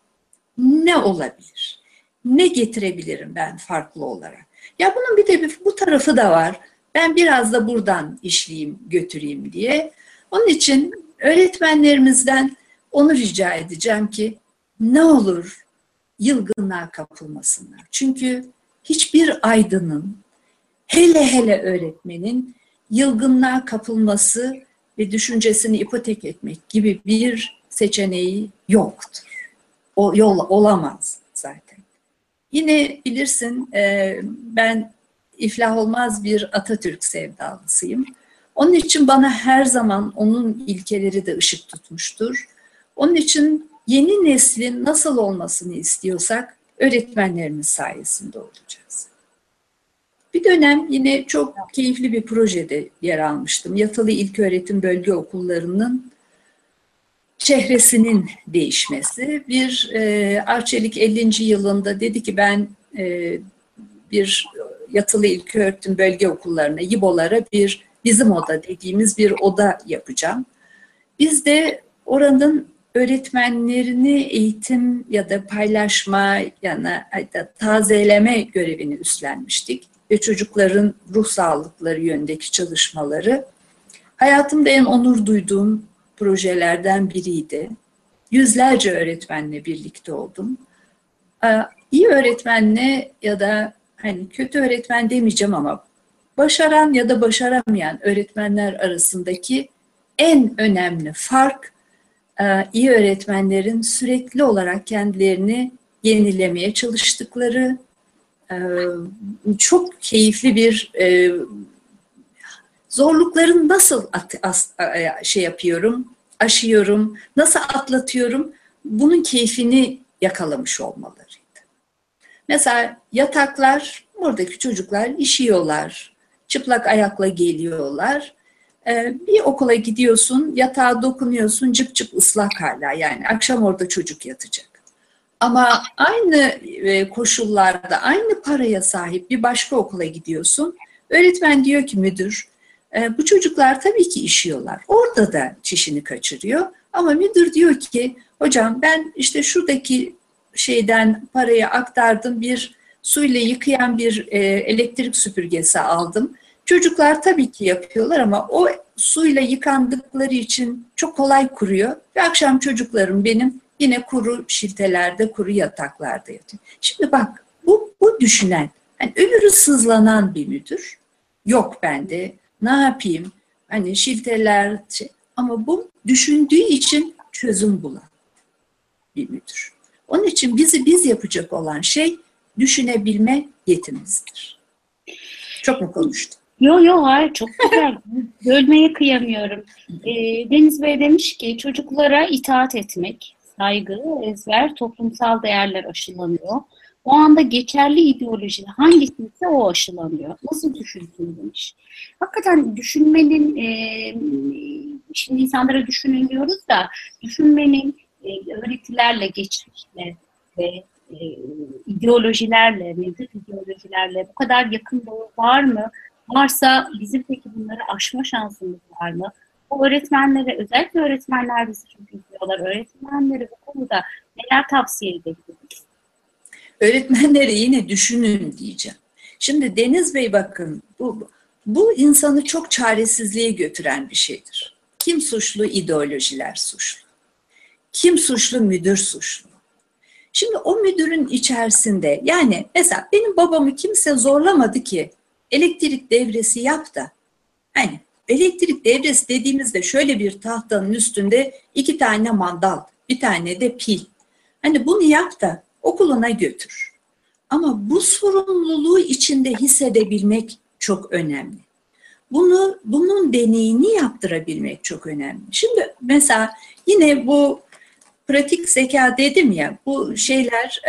Ne olabilir? Ne getirebilirim ben farklı olarak? Ya bunun bir de bir, bu tarafı da var. Ben biraz da buradan işleyeyim, götüreyim diye. Onun için öğretmenlerimizden onu rica edeceğim ki ne olur yılgınlığa kapılmasınlar. Çünkü hiçbir aydının, hele hele öğretmenin yılgınlığa kapılması ve düşüncesini ipotek etmek gibi bir seçeneği yoktur. O yol olamaz zaten. Yine bilirsin e, ben iflah olmaz bir Atatürk sevdalısıyım. Onun için bana her zaman onun ilkeleri de ışık tutmuştur. Onun için yeni neslin nasıl olmasını istiyorsak öğretmenlerimiz sayesinde olacağız. Bir dönem yine çok keyifli bir projede yer almıştım. Yatılı İlköğretim Bölge Okullarının çehresinin değişmesi. Bir e, Arçelik 50. yılında dedi ki ben e, bir yatılı ilköğretim bölge okullarına, YİBO'lara bir bizim oda dediğimiz bir oda yapacağım. Biz de oranın öğretmenlerini eğitim ya da paylaşma ya da tazeleme görevini üstlenmiştik ve çocukların ruh sağlıkları yönündeki çalışmaları hayatımda en onur duyduğum projelerden biriydi. Yüzlerce öğretmenle birlikte oldum. Ee, iyi öğretmenle ya da hani kötü öğretmen demeyeceğim ama başaran ya da başaramayan öğretmenler arasındaki en önemli fark iyi öğretmenlerin sürekli olarak kendilerini yenilemeye çalıştıkları e, çok keyifli bir e, zorlukların nasıl şey yapıyorum, aşıyorum, nasıl atlatıyorum bunun keyfini yakalamış olmalarıydı. Mesela yataklar, buradaki çocuklar işiyorlar, çıplak ayakla geliyorlar. Ee, bir okula gidiyorsun, yatağa dokunuyorsun, cıp cıp ıslak hala yani akşam orada çocuk yatacak. Ama aynı e, koşullarda, aynı paraya sahip bir başka okula gidiyorsun. Öğretmen diyor ki müdür, e, bu çocuklar tabii ki işiyorlar. Orada da çişini kaçırıyor. Ama müdür diyor ki, hocam ben işte şuradaki şeyden parayı aktardım, bir suyla yıkayan bir e, elektrik süpürgesi aldım. Çocuklar tabii ki yapıyorlar ama o suyla yıkandıkları için çok kolay kuruyor. Ve akşam çocuklarım benim yine kuru şiltelerde, kuru yataklarda yatıyor. Şimdi bak bu, bu düşünen, yani öbürü sızlanan bir müdür. Yok bende, ne yapayım? Hani şilteler, şey. ama bu düşündüğü için çözüm bulan bir müdür. Onun için bizi biz yapacak olan şey düşünebilme yetimizdir. Çok mu konuştum? Yok yok hayır çok güzel. Bölmeye kıyamıyorum. E, Deniz Bey demiş ki çocuklara itaat etmek, saygı, ezber, toplumsal değerler aşılanıyor. O anda geçerli ideoloji hangisiyse o aşılanıyor. Nasıl düşünsün demiş. Hakikaten düşünmenin, e, şimdi insanlara düşünün diyoruz da düşünmenin e, öğretilerle, geçmişle ve e, ideolojilerle, mevcut ideolojilerle bu kadar yakın var mı? Varsa bizim peki bunları aşma şansımız var mı? Bu öğretmenlere, özellikle öğretmenler bizi çok üzüyorlar. Öğretmenlere bu konuda neler tavsiye edebiliriz? Öğretmenlere yine düşünün diyeceğim. Şimdi Deniz Bey bakın bu, bu insanı çok çaresizliğe götüren bir şeydir. Kim suçlu? ideolojiler suçlu. Kim suçlu? Müdür suçlu. Şimdi o müdürün içerisinde yani mesela benim babamı kimse zorlamadı ki elektrik devresi yap da hani elektrik devresi dediğimizde şöyle bir tahtanın üstünde iki tane mandal, bir tane de pil. Hani bunu yap da okuluna götür. Ama bu sorumluluğu içinde hissedebilmek çok önemli. Bunu bunun deneyini yaptırabilmek çok önemli. Şimdi mesela yine bu pratik zeka dedim ya bu şeyler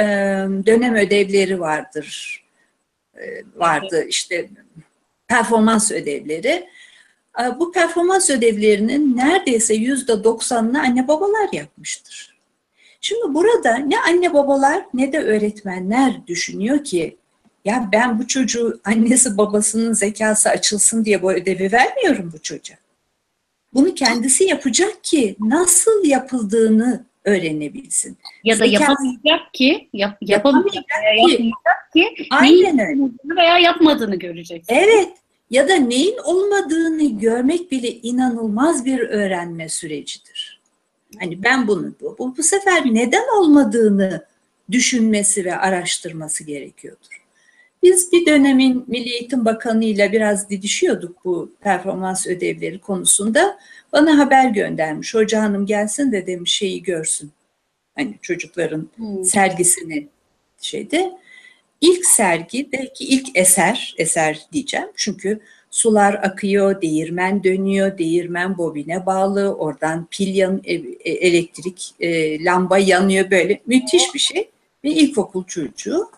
dönem ödevleri vardır vardı işte performans ödevleri. Bu performans ödevlerinin neredeyse yüzde doksanını anne babalar yapmıştır. Şimdi burada ne anne babalar ne de öğretmenler düşünüyor ki ya ben bu çocuğu annesi babasının zekası açılsın diye bu ödevi vermiyorum bu çocuğa. Bunu kendisi yapacak ki nasıl yapıldığını öğrenebilsin. Ya da yapamayacak ki, yap, yapamayacak, yapamayacak ki, yapmayacak ki aynen öyle. veya yapmadığını göreceksin. Evet. Ya da neyin olmadığını görmek bile inanılmaz bir öğrenme sürecidir. Hani ben bunu bu, bu, bu sefer neden olmadığını düşünmesi ve araştırması gerekiyordur. Biz bir dönemin Milli Eğitim Bakanı ile biraz didişiyorduk bu performans ödevleri konusunda. Bana haber göndermiş. Hoca hanım gelsin de demiş şeyi görsün. Hani çocukların hmm. sergisini şeyde. İlk sergi belki ilk eser, eser diyeceğim. Çünkü sular akıyor, değirmen dönüyor, değirmen bobine bağlı, oradan pil yan, e, e, elektrik e, lamba yanıyor böyle. Müthiş bir şey. Bir ilkokul çocuğu.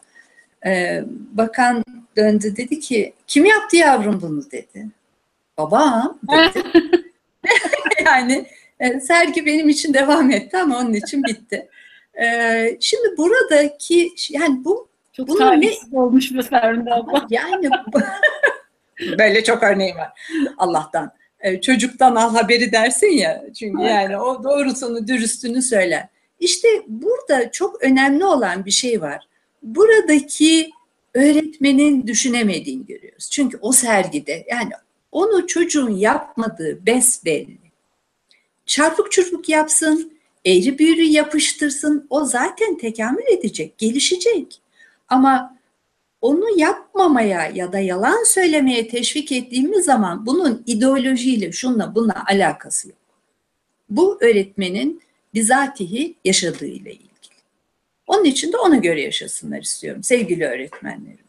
Ee, bakan döndü dedi ki kim yaptı yavrum bunu dedi. Babam dedi. yani e, sergi benim için devam etti ama onun için bitti. E, şimdi buradaki yani bu çok bunun ne olmuş bu Ferdi abla. Yani böyle çok örneği var Allah'tan. E, çocuktan al haberi dersin ya. Çünkü yani o doğrusunu, dürüstünü söyler. İşte burada çok önemli olan bir şey var. Buradaki öğretmenin düşünemediğini görüyoruz. Çünkü o sergide yani onu çocuğun yapmadığı besbelli. çarpık çırpık yapsın, eğri büğrü yapıştırsın. O zaten tekamül edecek, gelişecek. Ama onu yapmamaya ya da yalan söylemeye teşvik ettiğimiz zaman bunun ideolojiyle şunla bununla alakası yok. Bu öğretmenin bizatihi yaşadığıyla ilgili. Onun için de ona göre yaşasınlar istiyorum sevgili öğretmenlerimden.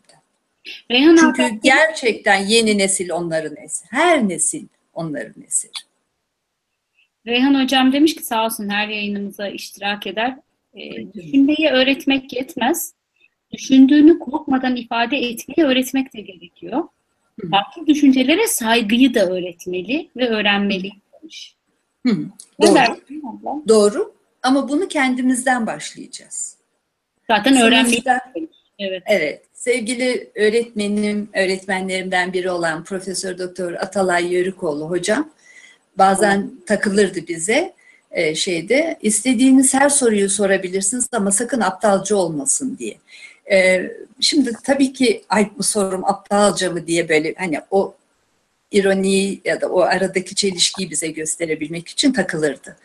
Reyhan Çünkü abla- gerçekten yeni nesil onların eseri. Her nesil onların eseri. Reyhan hocam demiş ki sağ olsun her yayınımıza iştirak eder. E, düşünmeyi öğretmek yetmez. Düşündüğünü korkmadan ifade etmeyi öğretmek de gerekiyor. Hı. Farklı düşüncelere saygıyı da öğretmeli ve öğrenmeli demiş. Hı, doğru. dersin? Doğru ama bunu kendimizden başlayacağız. Zaten öğrenmeyi evet. Evet, sevgili öğretmenim, öğretmenlerimden biri olan Profesör Doktor Atalay Yörükoğlu hocam bazen takılırdı bize e, şeyde istediğiniz her soruyu sorabilirsiniz ama sakın aptalca olmasın diye. E, şimdi tabii ki ay bu sorum aptalca mı diye böyle hani o ironiyi ya da o aradaki çelişkiyi bize gösterebilmek için takılırdı.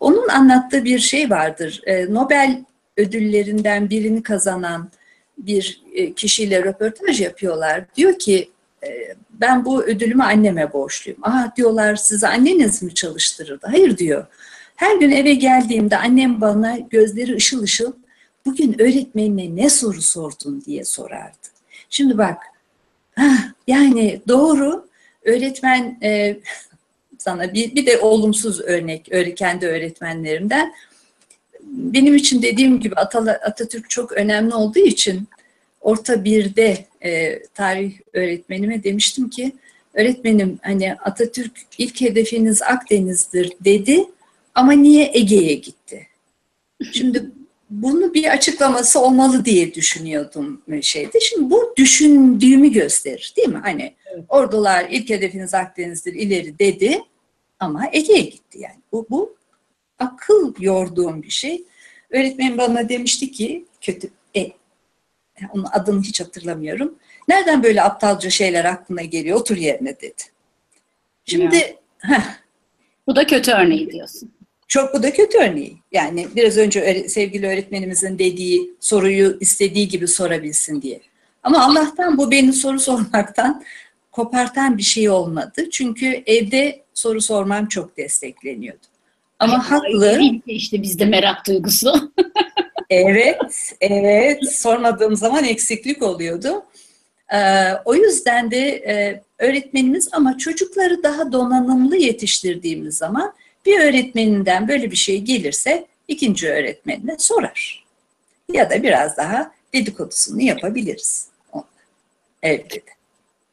Onun anlattığı bir şey vardır. E, Nobel ödüllerinden birini kazanan bir e, kişiyle röportaj yapıyorlar. Diyor ki e, ben bu ödülümü anneme borçluyum. Aa diyorlar size anneniz mi çalıştırırdı? Hayır diyor. Her gün eve geldiğimde annem bana gözleri ışıl ışıl bugün öğretmenine ne soru sordun diye sorardı. Şimdi bak yani doğru öğretmen e, sana bir, bir de olumsuz örnek kendi öğretmenlerimden benim için dediğim gibi Atatürk çok önemli olduğu için orta birde e, tarih öğretmenime demiştim ki öğretmenim hani Atatürk ilk hedefiniz Akdeniz'dir dedi ama niye Ege'ye gitti? Şimdi bunu bir açıklaması olmalı diye düşünüyordum şeyde. Şimdi bu düşündüğümü gösterir değil mi? Hani Evet. ordular ilk hedefiniz Akdeniz'dir ileri dedi ama Ege'ye gitti yani. Bu, bu akıl yorduğum bir şey. Öğretmen bana demişti ki kötü e, onun adını hiç hatırlamıyorum. Nereden böyle aptalca şeyler aklına geliyor? Otur yerine dedi. Şimdi heh, Bu da kötü örneği diyorsun. çok bu da kötü örneği. Yani biraz önce sevgili öğretmenimizin dediği soruyu istediği gibi sorabilsin diye. Ama Allah'tan bu beni soru sormaktan kopartan bir şey olmadı. Çünkü evde soru sormam çok destekleniyordu. Ama haklı. İşte bizde merak duygusu. Evet, evet. Sormadığım zaman eksiklik oluyordu. Ee, o yüzden de e, öğretmenimiz ama çocukları daha donanımlı yetiştirdiğimiz zaman bir öğretmeninden böyle bir şey gelirse ikinci öğretmenine sorar. Ya da biraz daha dedikodusunu yapabiliriz. Evet.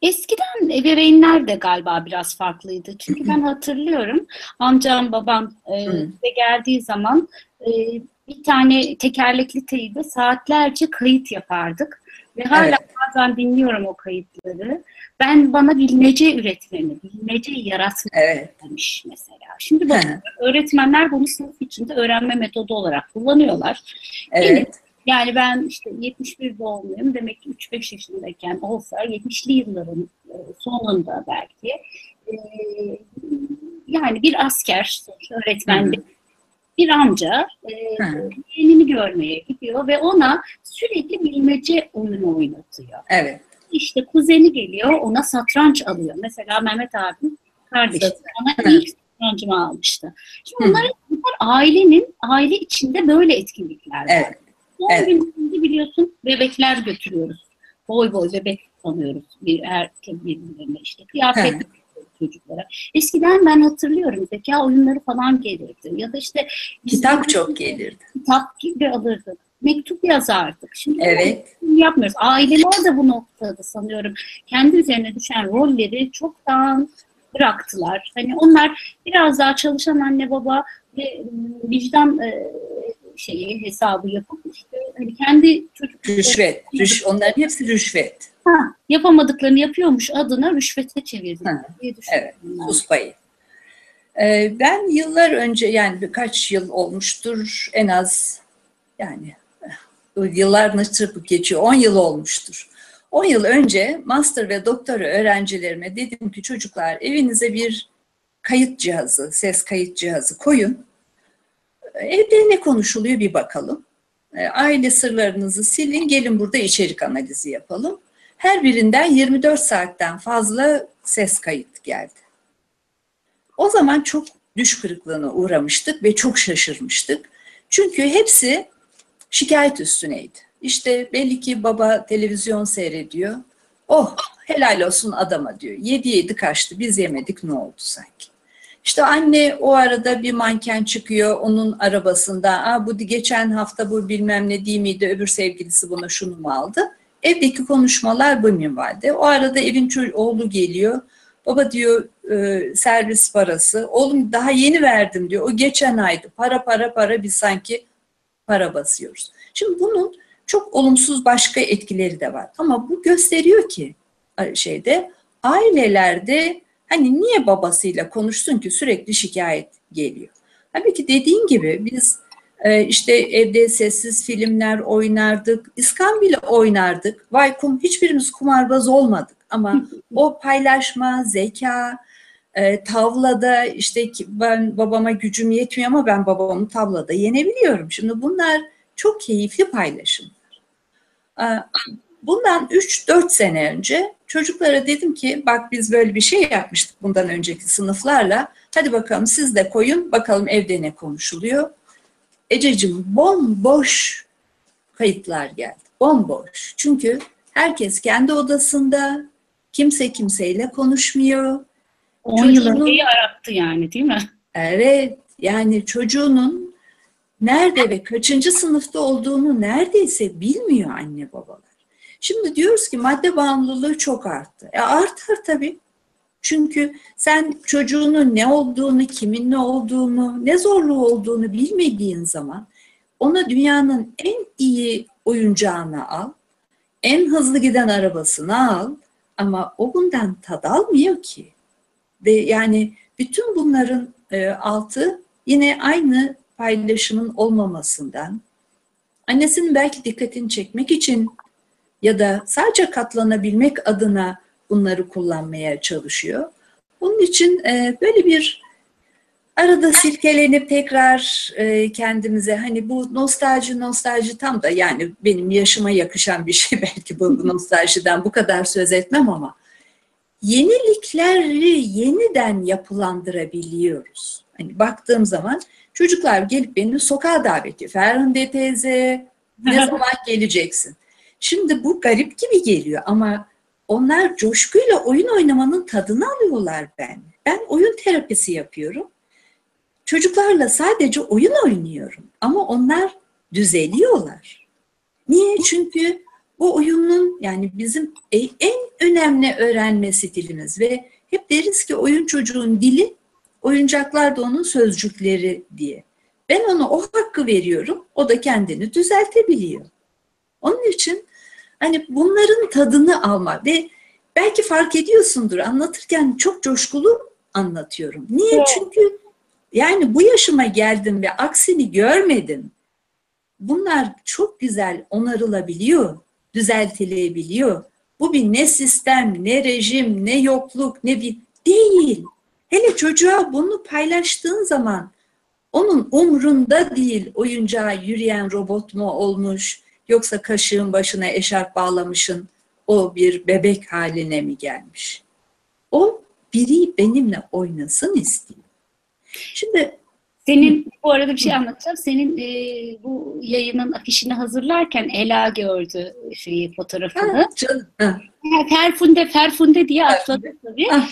Eskiden ebeveynler de galiba biraz farklıydı. Çünkü ben hatırlıyorum amcam babam e, bize geldiği zaman e, bir tane tekerlekli teybe saatlerce kayıt yapardık. Ve hala Evet. bazen dinliyorum o kayıtları. Ben bana bilmece üretmemi, bilmeceyi yaratmamı Evet. demiş mesela. Şimdi bak öğretmenler bunu sınıf içinde öğrenme metodu olarak kullanıyorlar. Evet. Yani ben işte 71 doğumluyum. Demek ki 3-5 yaşındayken olsa 70'li yılların e, sonunda belki e, yani bir asker, sonuçta öğretmen değil, bir amca e, Hı. yeğenini görmeye gidiyor ve ona sürekli bilmece oyunu oynatıyor. Evet. İşte kuzeni geliyor ona satranç alıyor. Mesela Mehmet abim kardeşi Hı. ilk satrancımı almıştı. Şimdi Hı. bunlar, bunlar ailenin, aile içinde böyle etkinlikler. Evet. Doğum Evet. günümüzde biliyorsun bebekler götürüyoruz. Boy boy bebek sanıyoruz bir herkes birbirlerine işte kıyafet çocuklara. Eskiden ben hatırlıyorum zeka oyunları falan gelirdi. Ya da işte Kitap çok gelirdi. kitap gibi alırdık. Mektup yazardık. Şimdi Evet. bunu yapmıyoruz. Aileler de bu noktada sanıyorum kendi üzerine düşen rolleri çoktan bıraktılar. Hani onlar biraz daha çalışan anne baba ve vicdan e, şeyi hesabı yapıp işte hani kendi çocuk Rüşvet. Rüş, onların hepsi rüşvet. Ha, yapamadıklarını yapıyormuş adına rüşvete çevirdi Ha, diye düşünüyorum. Evet. Sus payı. Ee, ben yıllar önce yani birkaç yıl olmuştur en az yani yıllar nasıl geçiyor 10 yıl olmuştur. 10 yıl önce master ve doktora öğrencilerime dedim ki çocuklar evinize bir kayıt cihazı, ses kayıt cihazı koyun. Evde ne konuşuluyor bir bakalım. E, aile sırlarınızı silin, gelin burada içerik analizi yapalım. Her birinden 24 saatten fazla ses kayıt geldi. O zaman çok düş kırıklığına uğramıştık ve çok şaşırmıştık. Çünkü hepsi şikayet üstüneydi. İşte belli ki baba televizyon seyrediyor. Oh helal olsun adama diyor. Yedi yedi kaçtı biz yemedik ne oldu sanki. İşte anne o arada bir manken çıkıyor onun arabasında. Aa, bu geçen hafta bu bilmem ne değil miydi öbür sevgilisi buna şunu mu aldı? Evdeki konuşmalar bu minvalde. O arada evin oğlu geliyor. Baba diyor e, servis parası. Oğlum daha yeni verdim diyor. O geçen aydı. Para para para biz sanki para basıyoruz. Şimdi bunun çok olumsuz başka etkileri de var. Ama bu gösteriyor ki şeyde ailelerde hani niye babasıyla konuşsun ki sürekli şikayet geliyor. Tabii ki dediğin gibi biz e, işte evde sessiz filmler oynardık, İskambil oynardık. Vay kum hiçbirimiz kumarbaz olmadık ama o paylaşma, zeka, e, tavlada işte ben babama gücüm yetmiyor ama ben babamı tavlada yenebiliyorum. Şimdi bunlar çok keyifli paylaşımlar. Bundan 3-4 sene önce çocuklara dedim ki bak biz böyle bir şey yapmıştık bundan önceki sınıflarla. Hadi bakalım siz de koyun bakalım evde ne konuşuluyor. Ececiğim bomboş kayıtlar geldi. Bomboş. Çünkü herkes kendi odasında, kimse kimseyle konuşmuyor. 10 yıl önceyi arattı yani değil mi? Evet. Yani çocuğunun nerede ve kaçıncı sınıfta olduğunu neredeyse bilmiyor anne babalar. Şimdi diyoruz ki madde bağımlılığı çok arttı. E artar tabii. Çünkü sen çocuğunun ne olduğunu, kimin ne olduğunu, ne zorluğu olduğunu bilmediğin zaman ona dünyanın en iyi oyuncağını al, en hızlı giden arabasını al ama o bundan tad almıyor ki. Ve yani bütün bunların e, altı yine aynı paylaşımın olmamasından, annesinin belki dikkatini çekmek için ya da sadece katlanabilmek adına bunları kullanmaya çalışıyor. Bunun için e, böyle bir arada silkelenip tekrar e, kendimize hani bu nostalji nostalji tam da yani benim yaşıma yakışan bir şey belki bu nostaljiden bu kadar söz etmem ama yenilikleri yeniden yapılandırabiliyoruz. Hani baktığım zaman çocuklar gelip beni sokağa davet ediyor. Ferhunde teyze ne zaman geleceksin? Şimdi bu garip gibi geliyor ama onlar coşkuyla oyun oynamanın tadını alıyorlar ben. Ben oyun terapisi yapıyorum. Çocuklarla sadece oyun oynuyorum ama onlar düzeliyorlar. Niye? Çünkü bu oyunun yani bizim e, en önemli öğrenme stilimiz ve hep deriz ki oyun çocuğun dili, oyuncaklar da onun sözcükleri diye. Ben ona o hakkı veriyorum, o da kendini düzeltebiliyor. Onun için hani bunların tadını alma ve belki fark ediyorsundur anlatırken çok coşkulu anlatıyorum. Niye? Evet. Çünkü yani bu yaşıma geldim ve aksini görmedim. Bunlar çok güzel onarılabiliyor, düzeltilebiliyor. Bu bir ne sistem, ne rejim, ne yokluk, ne bir değil. Hele çocuğa bunu paylaştığın zaman onun umrunda değil oyuncağı yürüyen robot mu olmuş, Yoksa kaşığın başına eşarp bağlamışın o bir bebek haline mi gelmiş? O biri benimle oynasın istiyor. Şimdi senin bu arada bir şey anlatacağım. Senin e, bu yayının afişini hazırlarken Ela gördü şeyi fotoğrafını. Ha, canım. Ha. Ferfunde Ferfunde diye atladı tabii. Ah,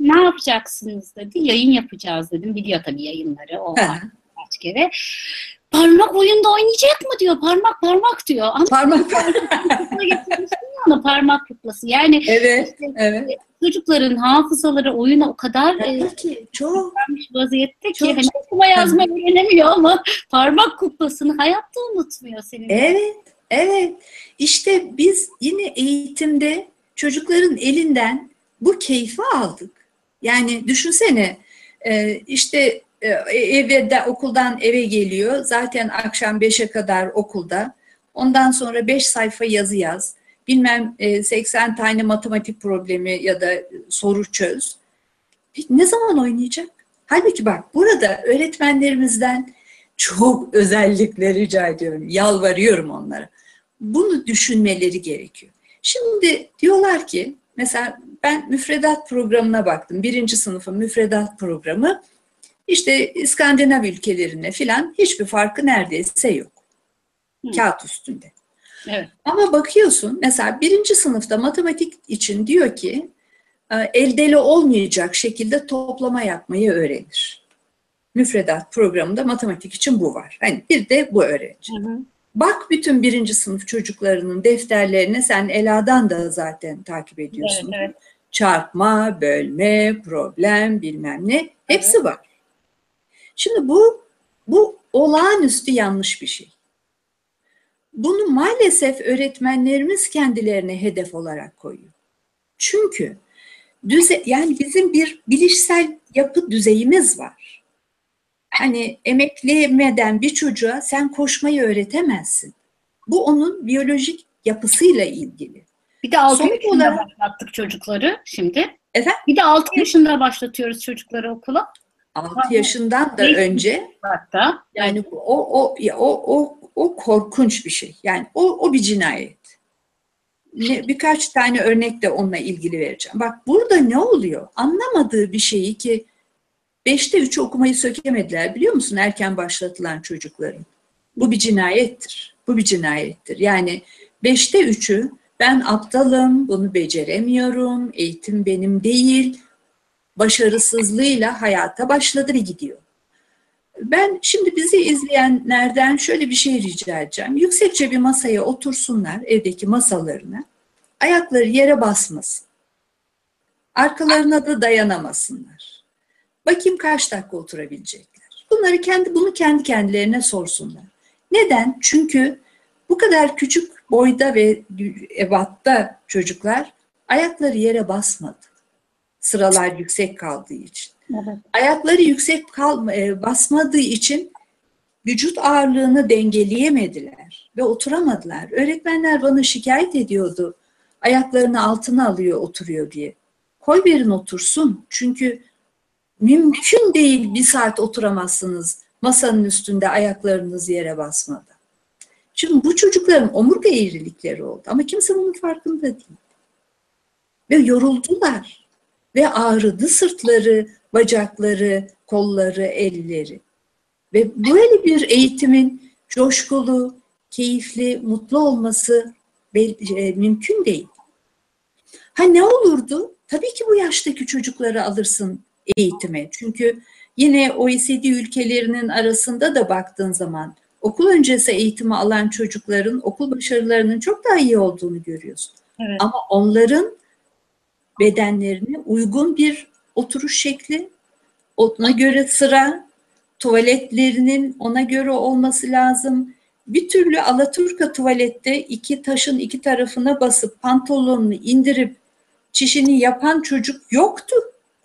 ne yapacaksınız dedi. Yayın yapacağız dedim. Biliyor tabii yayınları o kaç kere parmak oyunda oynayacak mı diyor. Parmak parmak diyor. Ama parmak ona parmak kuklası. Yani evet, işte, evet. çocukların hafızaları oyuna o kadar e, ki, çok vaziyette ki çok, hani okuma yazma öğrenemiyor ama parmak kuklasını hayatta unutmuyor senin. Evet, evet. İşte biz yine eğitimde çocukların elinden bu keyfi aldık. Yani düşünsene işte e, eve de okuldan eve geliyor. Zaten akşam 5'e kadar okulda. Ondan sonra 5 sayfa yazı yaz. Bilmem 80 e, tane matematik problemi ya da soru çöz. Ne zaman oynayacak? Halbuki bak burada öğretmenlerimizden çok özellikle rica ediyorum, yalvarıyorum onlara. Bunu düşünmeleri gerekiyor. Şimdi diyorlar ki, mesela ben müfredat programına baktım. Birinci sınıfın müfredat programı. İşte İskandinav ülkelerine filan hiçbir farkı neredeyse yok. Hı. Kağıt üstünde. Evet. Ama bakıyorsun mesela birinci sınıfta matematik için diyor ki e, eldeli olmayacak şekilde toplama yapmayı öğrenir. Müfredat programında matematik için bu var. Hani bir de bu öğrenci. Hı hı. Bak bütün birinci sınıf çocuklarının defterlerine sen Ela'dan da zaten takip ediyorsun. Evet, evet. Çarpma, bölme, problem bilmem ne hepsi evet. var. Şimdi bu bu olağanüstü yanlış bir şey. Bunu maalesef öğretmenlerimiz kendilerine hedef olarak koyuyor. Çünkü düze, yani bizim bir bilişsel yapı düzeyimiz var. Hani emeklemeden bir çocuğa sen koşmayı öğretemezsin. Bu onun biyolojik yapısıyla ilgili. Bir de 6 yaşında olarak, başlattık çocukları şimdi. Efendim? Bir de 6 yaşında başlatıyoruz çocukları okula. 6 yaşından da önce hatta yani o o o o o korkunç bir şey. Yani o o bir cinayet. Ne, birkaç tane örnek de onunla ilgili vereceğim. Bak burada ne oluyor? Anlamadığı bir şeyi ki beşte üç okumayı sökemediler biliyor musun erken başlatılan çocukların. Bu bir cinayettir. Bu bir cinayettir. Yani beşte üçü ben aptalım, bunu beceremiyorum, eğitim benim değil, başarısızlığıyla hayata başladı ve gidiyor. Ben şimdi bizi izleyenlerden şöyle bir şey rica edeceğim. Yüksekçe bir masaya otursunlar evdeki masalarına. Ayakları yere basmasın. Arkalarına da dayanamasınlar. Bakayım kaç dakika oturabilecekler. Bunları kendi bunu kendi kendilerine sorsunlar. Neden? Çünkü bu kadar küçük boyda ve ebatta çocuklar ayakları yere basmadı. Sıralar yüksek kaldığı için. Evet. Ayakları yüksek kal, e, basmadığı için vücut ağırlığını dengeleyemediler ve oturamadılar. Öğretmenler bana şikayet ediyordu. Ayaklarını altına alıyor, oturuyor diye. Koy verin otursun. Çünkü mümkün değil bir saat oturamazsınız masanın üstünde ayaklarınız yere basmadan. Şimdi bu çocukların omurga eğrilikleri oldu ama kimse bunun farkında değil. Ve yoruldular. Ve ağrıdı sırtları, bacakları, kolları, elleri. Ve böyle bir eğitimin coşkulu, keyifli, mutlu olması e, mümkün değil. Ha ne olurdu? Tabii ki bu yaştaki çocukları alırsın eğitime. Çünkü yine OECD ülkelerinin arasında da baktığın zaman okul öncesi eğitimi alan çocukların okul başarılarının çok daha iyi olduğunu görüyorsun. Evet. Ama onların bedenlerine uygun bir oturuş şekli, ona göre sıra, tuvaletlerinin ona göre olması lazım. Bir türlü Alaturka tuvalette iki taşın iki tarafına basıp pantolonunu indirip çişini yapan çocuk yoktu.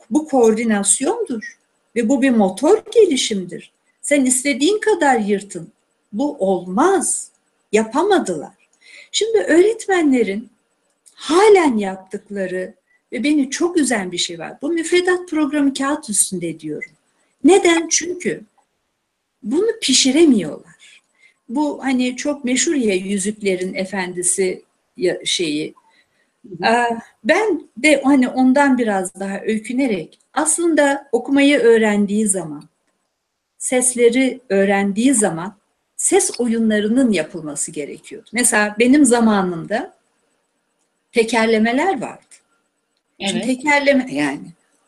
Bu koordinasyondur ve bu bir motor gelişimdir. Sen istediğin kadar yırtın. Bu olmaz. Yapamadılar. Şimdi öğretmenlerin halen yaptıkları ve beni çok üzen bir şey var. Bu müfredat programı kağıt üstünde diyorum. Neden? Çünkü bunu pişiremiyorlar. Bu hani çok meşhur ya Yüzüklerin Efendisi şeyi. Ben de hani ondan biraz daha öykünerek aslında okumayı öğrendiği zaman, sesleri öğrendiği zaman ses oyunlarının yapılması gerekiyor. Mesela benim zamanımda tekerlemeler vardı. Evet. Şimdi tekerleme yani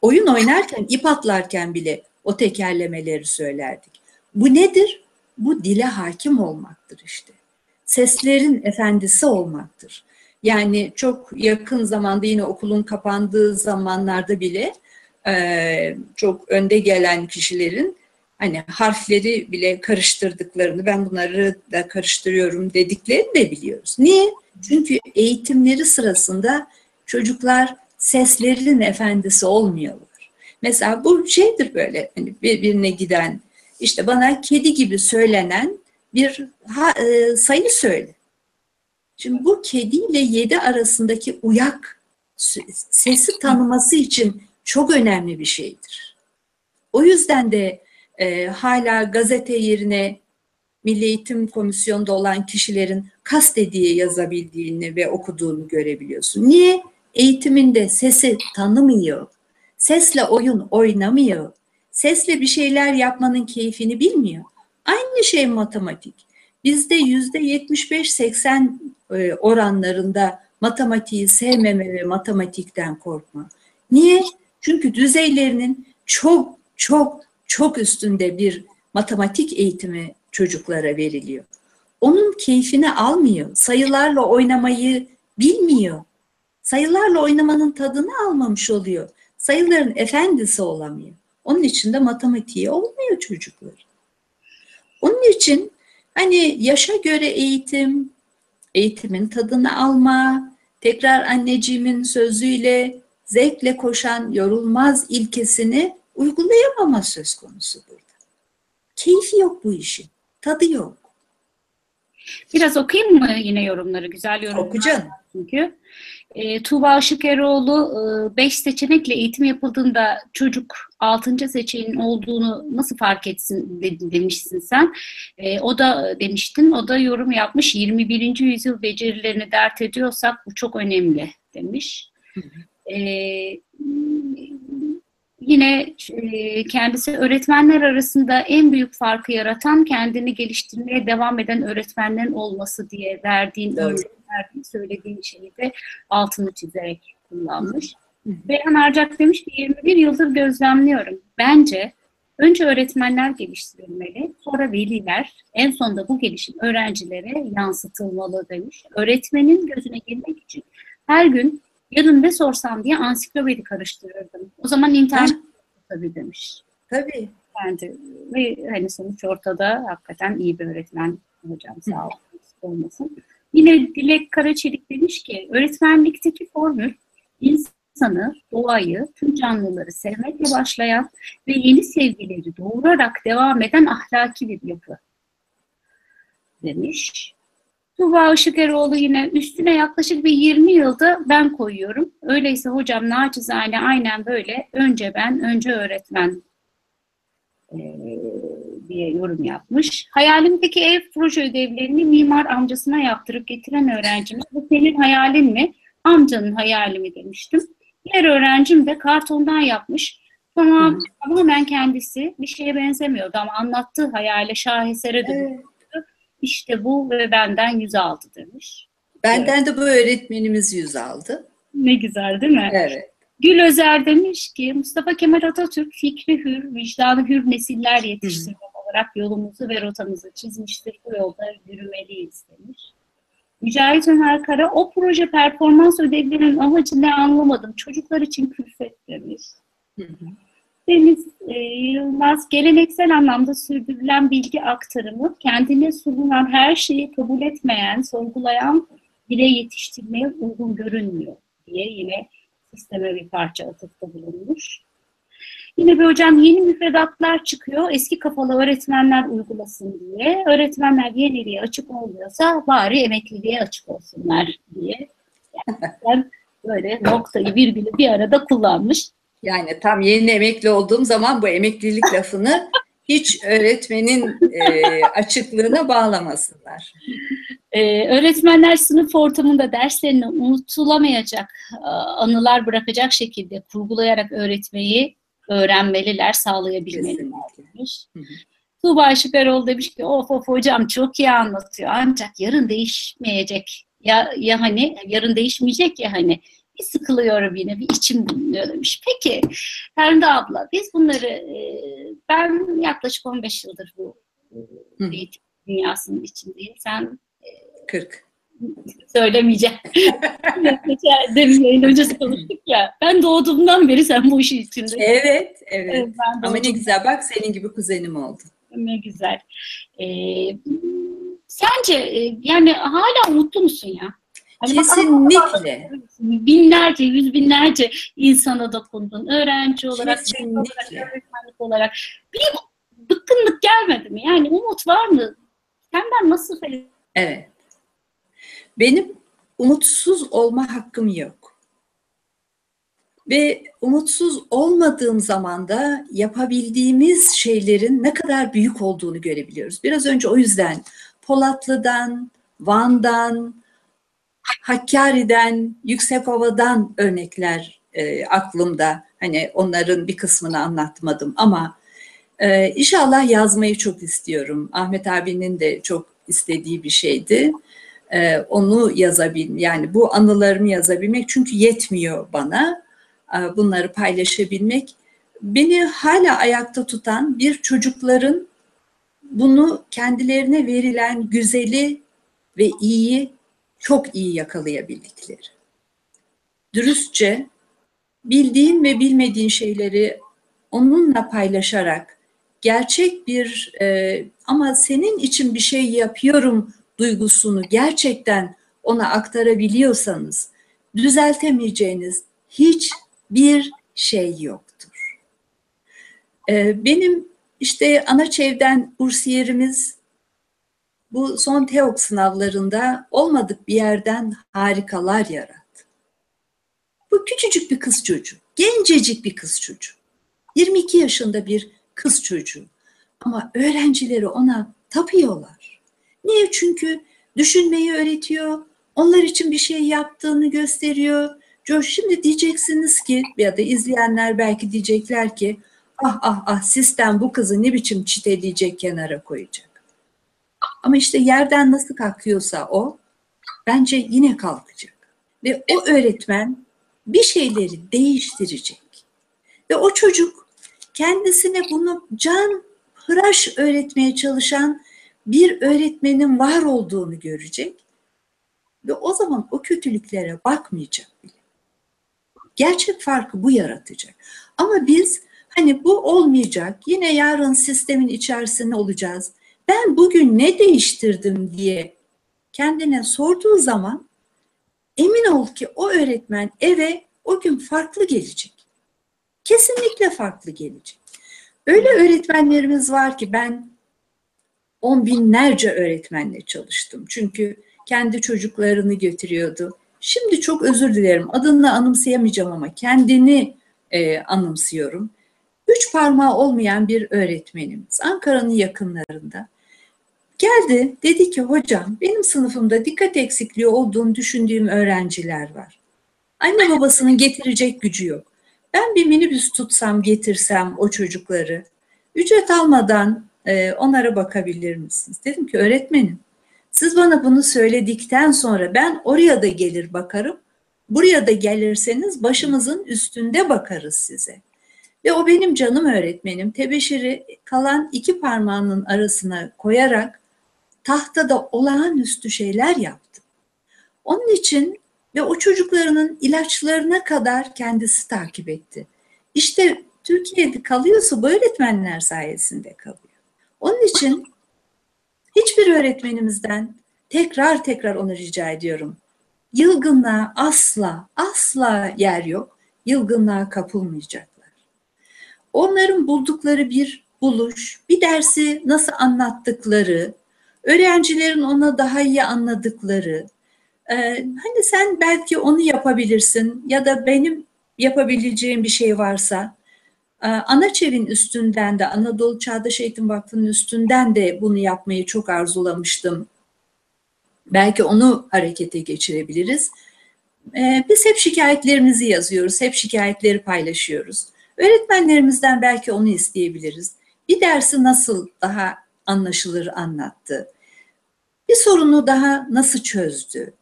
oyun oynarken, ip atlarken bile o tekerlemeleri söylerdik. Bu nedir? Bu dile hakim olmaktır işte. Seslerin efendisi olmaktır. Yani çok yakın zamanda yine okulun kapandığı zamanlarda bile e, çok önde gelen kişilerin hani harfleri bile karıştırdıklarını, ben bunları da karıştırıyorum dediklerini de biliyoruz. Niye? Çünkü eğitimleri sırasında çocuklar seslerin efendisi olmuyorlar. Mesela bu şeydir böyle hani birbirine giden işte bana kedi gibi söylenen bir ha, e, sayı söyle. Şimdi bu kedi ile yedi arasındaki uyak sesi tanıması için çok önemli bir şeydir. O yüzden de e, hala gazete yerine Milli Eğitim Komisyonu'nda olan kişilerin kast diye yazabildiğini ve okuduğunu görebiliyorsun. Niye? Eğitiminde sesi tanımıyor. Sesle oyun oynamıyor. Sesle bir şeyler yapmanın keyfini bilmiyor. Aynı şey matematik. Bizde yüzde 75-80 e, oranlarında matematiği sevmeme ve matematikten korkma. Niye? Çünkü düzeylerinin çok çok çok üstünde bir matematik eğitimi çocuklara veriliyor. Onun keyfini almıyor. Sayılarla oynamayı bilmiyor. Sayılarla oynamanın tadını almamış oluyor. Sayıların efendisi olamıyor. Onun için de matematiği olmuyor çocuklar. Onun için hani yaşa göre eğitim, eğitimin tadını alma, tekrar anneciğimin sözüyle zevkle koşan yorulmaz ilkesini uygulayamama söz konusu burada. Keyfi yok bu işin, tadı yok. Biraz okuyayım mı yine yorumları? Güzel yorumlar. Oku canım. Çünkü. E, Tuğba Işıkeroğlu 5 seçenekle eğitim yapıldığında çocuk 6. seçeneğin olduğunu nasıl fark etsin de, demişsin sen. E, o da demiştin, o da yorum yapmış. 21. yüzyıl becerilerini dert ediyorsak bu çok önemli demiş. E, yine e, kendisi öğretmenler arasında en büyük farkı yaratan kendini geliştirmeye devam eden öğretmenlerin olması diye verdiğin örnek verdiğin, söylediğin şeyi de altını çizerek kullanmış. Beyhan Arcak demiş ki 21 yıldır gözlemliyorum. Bence önce öğretmenler geliştirilmeli, sonra veliler, en sonunda bu gelişim öğrencilere yansıtılmalı demiş. Öğretmenin gözüne girmek için her gün yarın ne sorsam diye ansiklopedi karıştırırdım. O zaman internet tabii demiş. Tabii. Bence ve hani sonuç ortada hakikaten iyi bir öğretmen hocam sağ olmasın. Yine Dilek Karaçelik demiş ki öğretmenlikteki formül insanı, doğayı, tüm canlıları sevmekle başlayan ve yeni sevgileri doğurarak devam eden ahlaki bir yapı demiş. Tuğba Işıkeroğlu yine üstüne yaklaşık bir 20 yılda ben koyuyorum. Öyleyse hocam naçizane aynen böyle önce ben, önce öğretmen diye yorum yapmış. Hayalimdeki ev proje ödevlerini mimar amcasına yaptırıp getiren öğrencimiz bu senin hayalin mi? Amcanın hayali mi demiştim. Diğer öğrencim de kartondan yapmış. Tamam, tamamen kendisi bir şeye benzemiyordu ama anlattığı hayale şahesere dönüyordu. Evet. İşte bu ve benden yüz aldı demiş. Benden evet. de bu öğretmenimiz yüz aldı. Ne güzel değil mi? Evet. Gül Özer demiş ki Mustafa Kemal Atatürk fikri hür, vicdanı hür nesiller yetiştirmek olarak yolumuzu ve rotamızı çizmiştir. Bu yolda yürümeliyiz demiş. Mücahit Ömer Kara o proje performans ödevlerinin amacı ne anlamadım. Çocuklar için külfet demiş. Hı hı. Deniz e, Yılmaz geleneksel anlamda sürdürülen bilgi aktarımı kendine sunulan her şeyi kabul etmeyen, sorgulayan bile yetiştirmeye uygun görünmüyor diye yine sisteme bir parça atıfta bulunmuş. Yine bir hocam yeni müfredatlar çıkıyor. Eski kafalı öğretmenler uygulasın diye. Öğretmenler yeniliğe açık olmuyorsa bari emekliliğe açık olsunlar diye. Yani böyle noktayı virgülü bir arada kullanmış. Yani tam yeni emekli olduğum zaman bu emeklilik lafını hiç öğretmenin e, açıklığına bağlamasınlar. Ee, öğretmenler sınıf ortamında derslerini unutulamayacak anılar bırakacak şekilde kurgulayarak öğretmeyi öğrenmeliler, sağlayabilmeliler demiş. Tuğba Şüperoğlu demiş ki of of hocam çok iyi anlatıyor ancak yarın değişmeyecek. Ya, ya hani yarın değişmeyecek ya hani bir sıkılıyorum yine bir içim bulunuyor demiş. Peki Feride abla biz bunları ben yaklaşık 15 yıldır bu eğitim dünyasının içindeyim. Sen 40. Söylemeyeceğim. Demin yayın öncesi konuştuk ya. Ben doğduğumdan beri sen bu işin içinde. Evet, evet. evet Ama ne güzel bak senin gibi kuzenim oldu. Ne güzel. Ee, sence yani hala mutlu musun ya? Hani Kesinlikle. Bak, binlerce, yüz binlerce insana dokundun. Öğrenci olarak, Kesinlikle. öğretmenlik olarak. Bir bıkkınlık gelmedi mi? Yani umut var mı? Senden nasıl Evet. Benim umutsuz olma hakkım yok. Ve umutsuz olmadığım zaman da yapabildiğimiz şeylerin ne kadar büyük olduğunu görebiliyoruz. Biraz önce o yüzden Polatlı'dan, Van'dan, Hakkari'den, Yüksekova'dan örnekler e, aklımda. Hani onların bir kısmını anlatmadım ama e, inşallah yazmayı çok istiyorum. Ahmet abinin de çok istediği bir şeydi. E, onu yazabilmek, yani bu anılarımı yazabilmek çünkü yetmiyor bana e, bunları paylaşabilmek. Beni hala ayakta tutan bir çocukların bunu kendilerine verilen güzeli ve iyiyi çok iyi yakalayabildikleri. Dürüstçe bildiğin ve bilmediğin şeyleri onunla paylaşarak gerçek bir e, ama senin için bir şey yapıyorum duygusunu gerçekten ona aktarabiliyorsanız düzeltemeyeceğiniz hiçbir şey yoktur. E, benim işte Anaçev'den bursiyerimiz bu son TEOK sınavlarında olmadık bir yerden harikalar yarattı. Bu küçücük bir kız çocuğu, gencecik bir kız çocuğu. 22 yaşında bir kız çocuğu. Ama öğrencileri ona tapıyorlar. Niye? Çünkü düşünmeyi öğretiyor, onlar için bir şey yaptığını gösteriyor. Şimdi diyeceksiniz ki ya da izleyenler belki diyecekler ki ah ah ah sistem bu kızı ne biçim çiteleyecek kenara koyacak. Ama işte yerden nasıl kalkıyorsa o bence yine kalkacak. Ve o öğretmen bir şeyleri değiştirecek. Ve o çocuk kendisine bunu can hıraş öğretmeye çalışan bir öğretmenin var olduğunu görecek. Ve o zaman o kötülüklere bakmayacak bile. Gerçek farkı bu yaratacak. Ama biz hani bu olmayacak, yine yarın sistemin içerisinde olacağız. Ben bugün ne değiştirdim diye kendine sorduğu zaman emin ol ki o öğretmen eve o gün farklı gelecek. Kesinlikle farklı gelecek. Öyle öğretmenlerimiz var ki ben on binlerce öğretmenle çalıştım. Çünkü kendi çocuklarını götürüyordu. Şimdi çok özür dilerim adını anımsayamayacağım ama kendini e, anımsıyorum. Üç parmağı olmayan bir öğretmenimiz Ankara'nın yakınlarında. Geldi dedi ki hocam benim sınıfımda dikkat eksikliği olduğunu düşündüğüm öğrenciler var. Anne babasının getirecek gücü yok. Ben bir minibüs tutsam getirsem o çocukları ücret almadan e, onlara bakabilir misiniz? Dedim ki öğretmenim siz bana bunu söyledikten sonra ben oraya da gelir bakarım. Buraya da gelirseniz başımızın üstünde bakarız size. Ve o benim canım öğretmenim. Tebeşiri kalan iki parmağının arasına koyarak tahtada olağanüstü şeyler yaptı. Onun için ve o çocuklarının ilaçlarına kadar kendisi takip etti. İşte Türkiye'de kalıyorsa bu öğretmenler sayesinde kalıyor. Onun için hiçbir öğretmenimizden tekrar tekrar onu rica ediyorum. Yılgınlığa asla asla yer yok. Yılgınlığa kapılmayacaklar. Onların buldukları bir buluş, bir dersi nasıl anlattıkları, öğrencilerin ona daha iyi anladıkları, ee, hani sen belki onu yapabilirsin ya da benim yapabileceğim bir şey varsa e, Anaçev'in üstünden de Anadolu Çağdaş Eğitim Vakfı'nın üstünden de bunu yapmayı çok arzulamıştım. Belki onu harekete geçirebiliriz. Ee, biz hep şikayetlerimizi yazıyoruz, hep şikayetleri paylaşıyoruz. Öğretmenlerimizden belki onu isteyebiliriz. Bir dersi nasıl daha anlaşılır anlattı? Bir sorunu daha nasıl çözdü?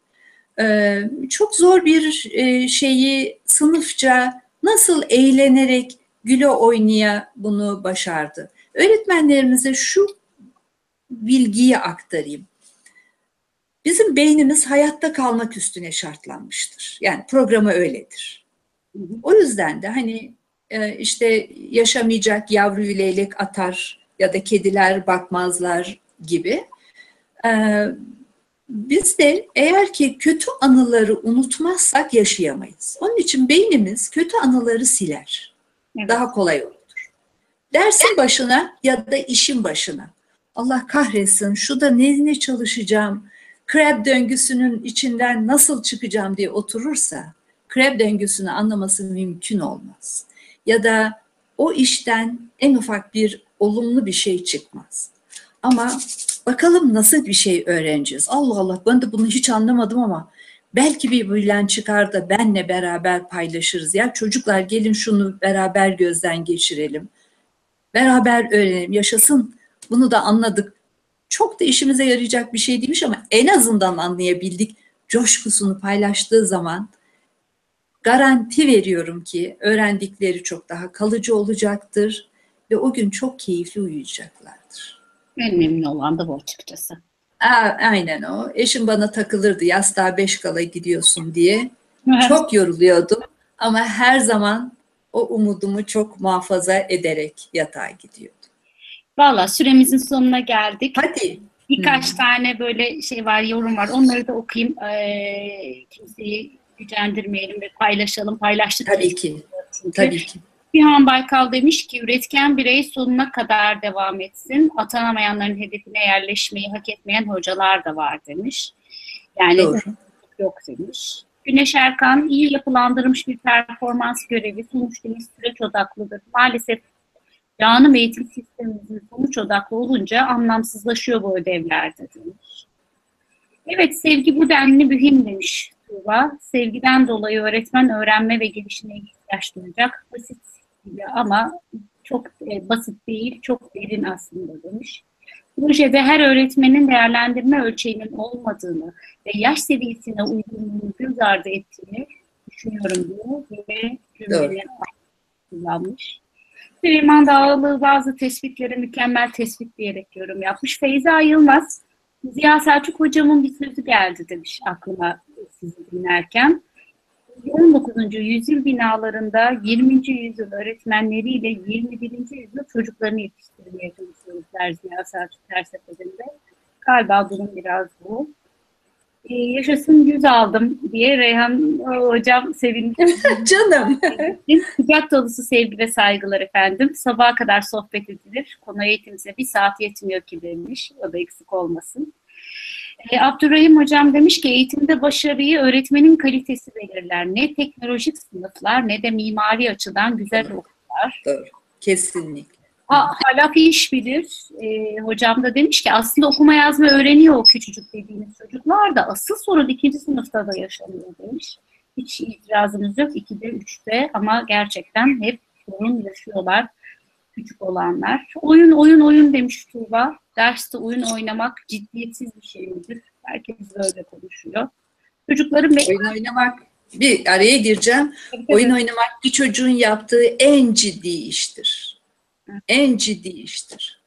Ee, çok zor bir e, şeyi sınıfça nasıl eğlenerek güle oynaya bunu başardı. Öğretmenlerimize şu bilgiyi aktarayım. Bizim beynimiz hayatta kalmak üstüne şartlanmıştır. Yani programı öyledir. O yüzden de hani e, işte yaşamayacak yavru leylek atar ya da kediler bakmazlar gibi e, biz de eğer ki kötü anıları unutmazsak yaşayamayız. Onun için beynimiz kötü anıları siler. Daha kolay olur. Dersin başına ya da işin başına. Allah kahretsin şu da ne, ne çalışacağım, krab döngüsünün içinden nasıl çıkacağım diye oturursa Krebs döngüsünü anlaması mümkün olmaz. Ya da o işten en ufak bir olumlu bir şey çıkmaz. Ama bakalım nasıl bir şey öğreneceğiz. Allah Allah ben de bunu hiç anlamadım ama belki bir bilen çıkar da benle beraber paylaşırız. Ya çocuklar gelin şunu beraber gözden geçirelim. Beraber öğrenelim, yaşasın. Bunu da anladık. Çok da işimize yarayacak bir şey değilmiş ama en azından anlayabildik. Coşkusunu paylaştığı zaman garanti veriyorum ki öğrendikleri çok daha kalıcı olacaktır ve o gün çok keyifli uyuyacaklardır. En memnun olan da bu açıkçası. Aa, aynen o. Eşim bana takılırdı yastığa beş kala gidiyorsun diye. Çok yoruluyordum ama her zaman o umudumu çok muhafaza ederek yatağa gidiyordum. Valla süremizin sonuna geldik. Hadi. Birkaç Hı. tane böyle şey var, yorum var. Onları da okuyayım. Ee, kimseyi gücendirmeyelim ve paylaşalım. Paylaştık. Tabii ki. Çünkü. Tabii ki. Bihan Baykal demiş ki üretken birey sonuna kadar devam etsin. Atanamayanların hedefine yerleşmeyi hak etmeyen hocalar da var demiş. Yani Doğru. yok demiş. Güneş Erkan iyi yapılandırılmış bir performans görevi sonuç demiş süreç odaklıdır. Maalesef canım eğitim sistemimizin sonuç odaklı olunca anlamsızlaşıyor bu ödevlerde demiş. Evet sevgi bu denli mühim demiş Tuğba. Sevgiden dolayı öğretmen öğrenme ve gelişime ihtiyaç duyacak. Basit ama çok e, basit değil, çok derin aslında demiş. Projede her öğretmenin değerlendirme ölçeğinin olmadığını ve yaş seviyesine uygunluğunu göz ardı ettiğini düşünüyorum diyor ve cümleleri kullanmış. Süleyman Dağlı bazı tespitlere mükemmel tespit diyerek yorum yapmış. Feyza Yılmaz, Ziya Selçuk hocamın bir sözü geldi demiş aklıma sizi dinlerken. 19. yüzyıl binalarında 20. yüzyıl öğretmenleriyle 21. yüzyıl çocuklarını yetiştirmeye çalışıyorlar Ziya Selçuk Terseferi'nde. Galiba durum biraz bu. Ee, yaşasın yüz aldım diye Reyhan hocam sevindi. Canım. Kucak dolusu sevgi ve saygılar efendim. Sabaha kadar sohbet edilir. Konu eğitimse bir saat yetmiyor ki demiş. O da eksik olmasın. E, Abdurrahim Hocam demiş ki eğitimde başarıyı öğretmenin kalitesi belirler. Ne teknolojik sınıflar ne de mimari açıdan güzel okullar. Doğru. Kesinlikle. Ha, hala iş bilir. E, hocam da demiş ki aslında okuma yazma öğreniyor o küçücük dediğimiz çocuklar da asıl sorun ikinci sınıfta da yaşanıyor demiş. Hiç itirazımız yok ikide üçte ama gerçekten hep sorun yaşıyorlar küçük olanlar. Oyun oyun oyun demiş Tuğba. Derste oyun oynamak ciddiyetsiz bir şey midir? Herkes böyle konuşuyor. Çocukların be- Oyun oynamak, bir araya gireceğim. Oyun oynamak bir çocuğun yaptığı en ciddi iştir. En ciddi iştir.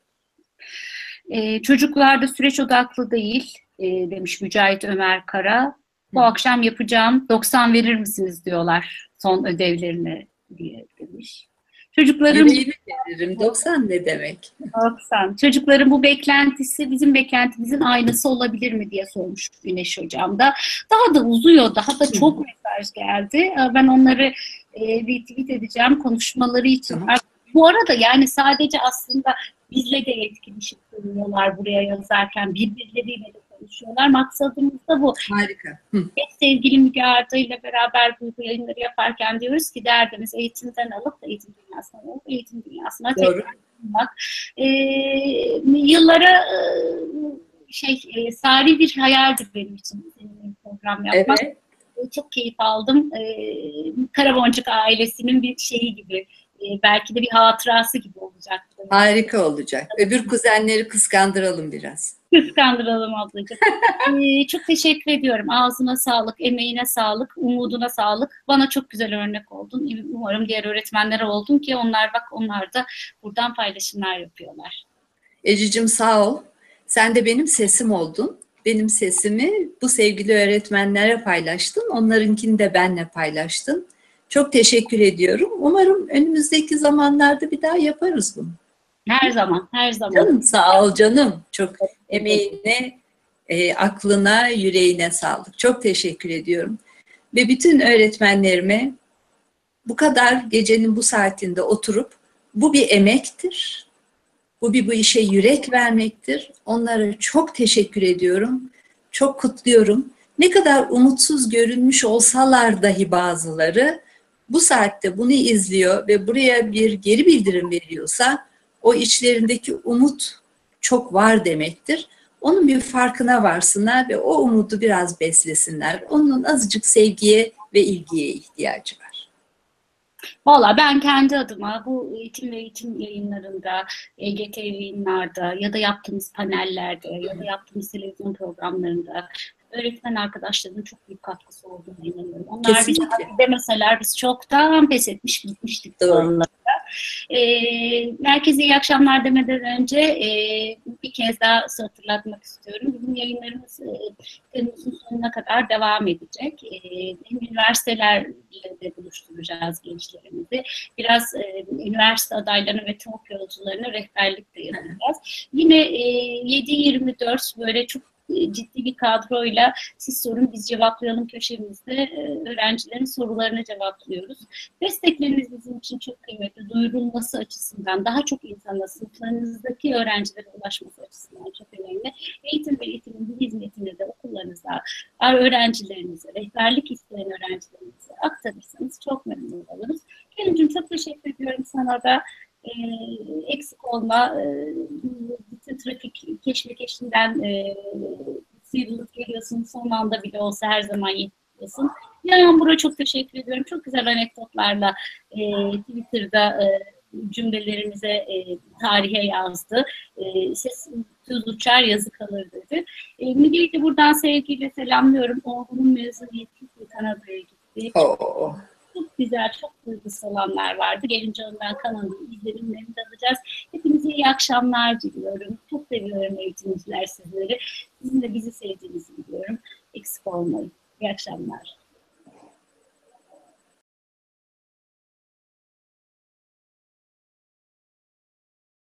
Ee, çocuklarda süreç odaklı değil e, demiş Mücahit Ömer Kara. Bu Hı. akşam yapacağım 90 verir misiniz diyorlar son ödevlerine diye demiş. Çocukların veririm. 90 ne demek? 90. Çocukların bu beklentisi bizim beklentimizin aynısı olabilir mi diye sormuş Güneş Hocam da. Daha da uzuyor, daha da çok mesaj geldi. Ee, Ben onları e, retweet edeceğim konuşmaları için. Tamam. Bu arada yani sadece aslında bizle de etkileşip duruyorlar buraya yazarken birbirleriyle de konuşuyorlar. Maksadımız da bu. Harika. Hı. Hep sevgili Müge Arda ile beraber bu yayınları yaparken diyoruz ki derdimiz eğitimden alıp eğitim dünyasına alıp eğitim dünyasına Doğru. tekrar sunmak. Ee, yıllara e, şey e, sari bir hayaldir benim için program yapmak. Evet. E, Çok keyif aldım. Ee, Karaboncuk ailesinin bir şeyi gibi e, belki de bir hatırası gibi olacaktı. Harika olacak. Öbür kuzenleri kıskandıralım biraz. Kıskandıralım ablacığım. Ee, çok teşekkür ediyorum. Ağzına sağlık, emeğine sağlık, umuduna sağlık. Bana çok güzel örnek oldun. Umarım diğer öğretmenlere oldun ki onlar bak onlar da buradan paylaşımlar yapıyorlar. Ecicim sağ ol. Sen de benim sesim oldun. Benim sesimi bu sevgili öğretmenlere paylaştın. Onlarınkini de benle paylaştın. Çok teşekkür ediyorum. Umarım önümüzdeki zamanlarda bir daha yaparız bunu. Her zaman, her zaman. Canım sağ ol canım. Çok emeğine, e, aklına, yüreğine sağlık. Çok teşekkür ediyorum. Ve bütün öğretmenlerime bu kadar gecenin bu saatinde oturup bu bir emektir. Bu bir bu işe yürek vermektir. Onlara çok teşekkür ediyorum. Çok kutluyorum. ne kadar umutsuz görünmüş olsalar dahi bazıları bu saatte bunu izliyor ve buraya bir geri bildirim veriyorsa o içlerindeki umut çok var demektir. Onun bir farkına varsınlar ve o umudu biraz beslesinler. Onun azıcık sevgiye ve ilgiye ihtiyacı var. Valla ben kendi adıma bu eğitim ve eğitim yayınlarında, EGT yayınlarda ya da yaptığımız panellerde ya da yaptığımız televizyon programlarında öğretmen arkadaşlarımın çok büyük katkısı olduğunu inanıyorum. Onlar Kesinlikle. bizi demeseler biz çoktan pes etmiş gitmiştik. Doğru. onlara. Ee, herkese iyi akşamlar demeden önce e, bir kez daha hatırlatmak istiyorum. Bizim yayınlarımız e, Temmuz'un sonuna kadar devam edecek. E, hem üniversitelerle de buluşturacağız gençlerimizi. Biraz e, üniversite adaylarına ve TOK yolcularına rehberlik de yapacağız. Yine e, 7-24 böyle çok e, ciddi bir kadroyla siz sorun biz cevaplayalım köşemizde e, öğrencilerin sorularını cevaplıyoruz. Destekleriniz bizim için çok kıymetli. Duyurulması açısından daha çok insana, sınıflarınızdaki öğrencilere ulaşması açısından çok önemli. Eğitim ve eğitimin bir hizmetini de okullarınıza, öğrencilerinize, rehberlik isteyen öğrencilerinize aktarırsanız çok memnun oluruz. Kerim'cim çok teşekkür ediyorum sana da. E, eksik olma, e, bütün trafik keşmekeşinden e, sıyrılıp geliyorsun. Son anda bile olsa her zaman yetişiyorsun. Yağmur'a çok teşekkür ediyorum. Çok güzel anekdotlarla e, Twitter'da e, cümlelerimize e, tarihe yazdı. E, ses tüz uçar yazı kalır dedi. E, de buradan sevgiyle selamlıyorum. Oğlunun mezuniyeti Kanada'ya gitti. Oo. Çok güzel, çok duygusal anlar vardı. Gelince ondan kanalın izlenimlerini alacağız. Hepinize iyi akşamlar diliyorum. Çok seviyorum eğitimciler sizleri. Sizin de bizi sevdiğinizi biliyorum. Eksik olmayın. İyi akşamlar.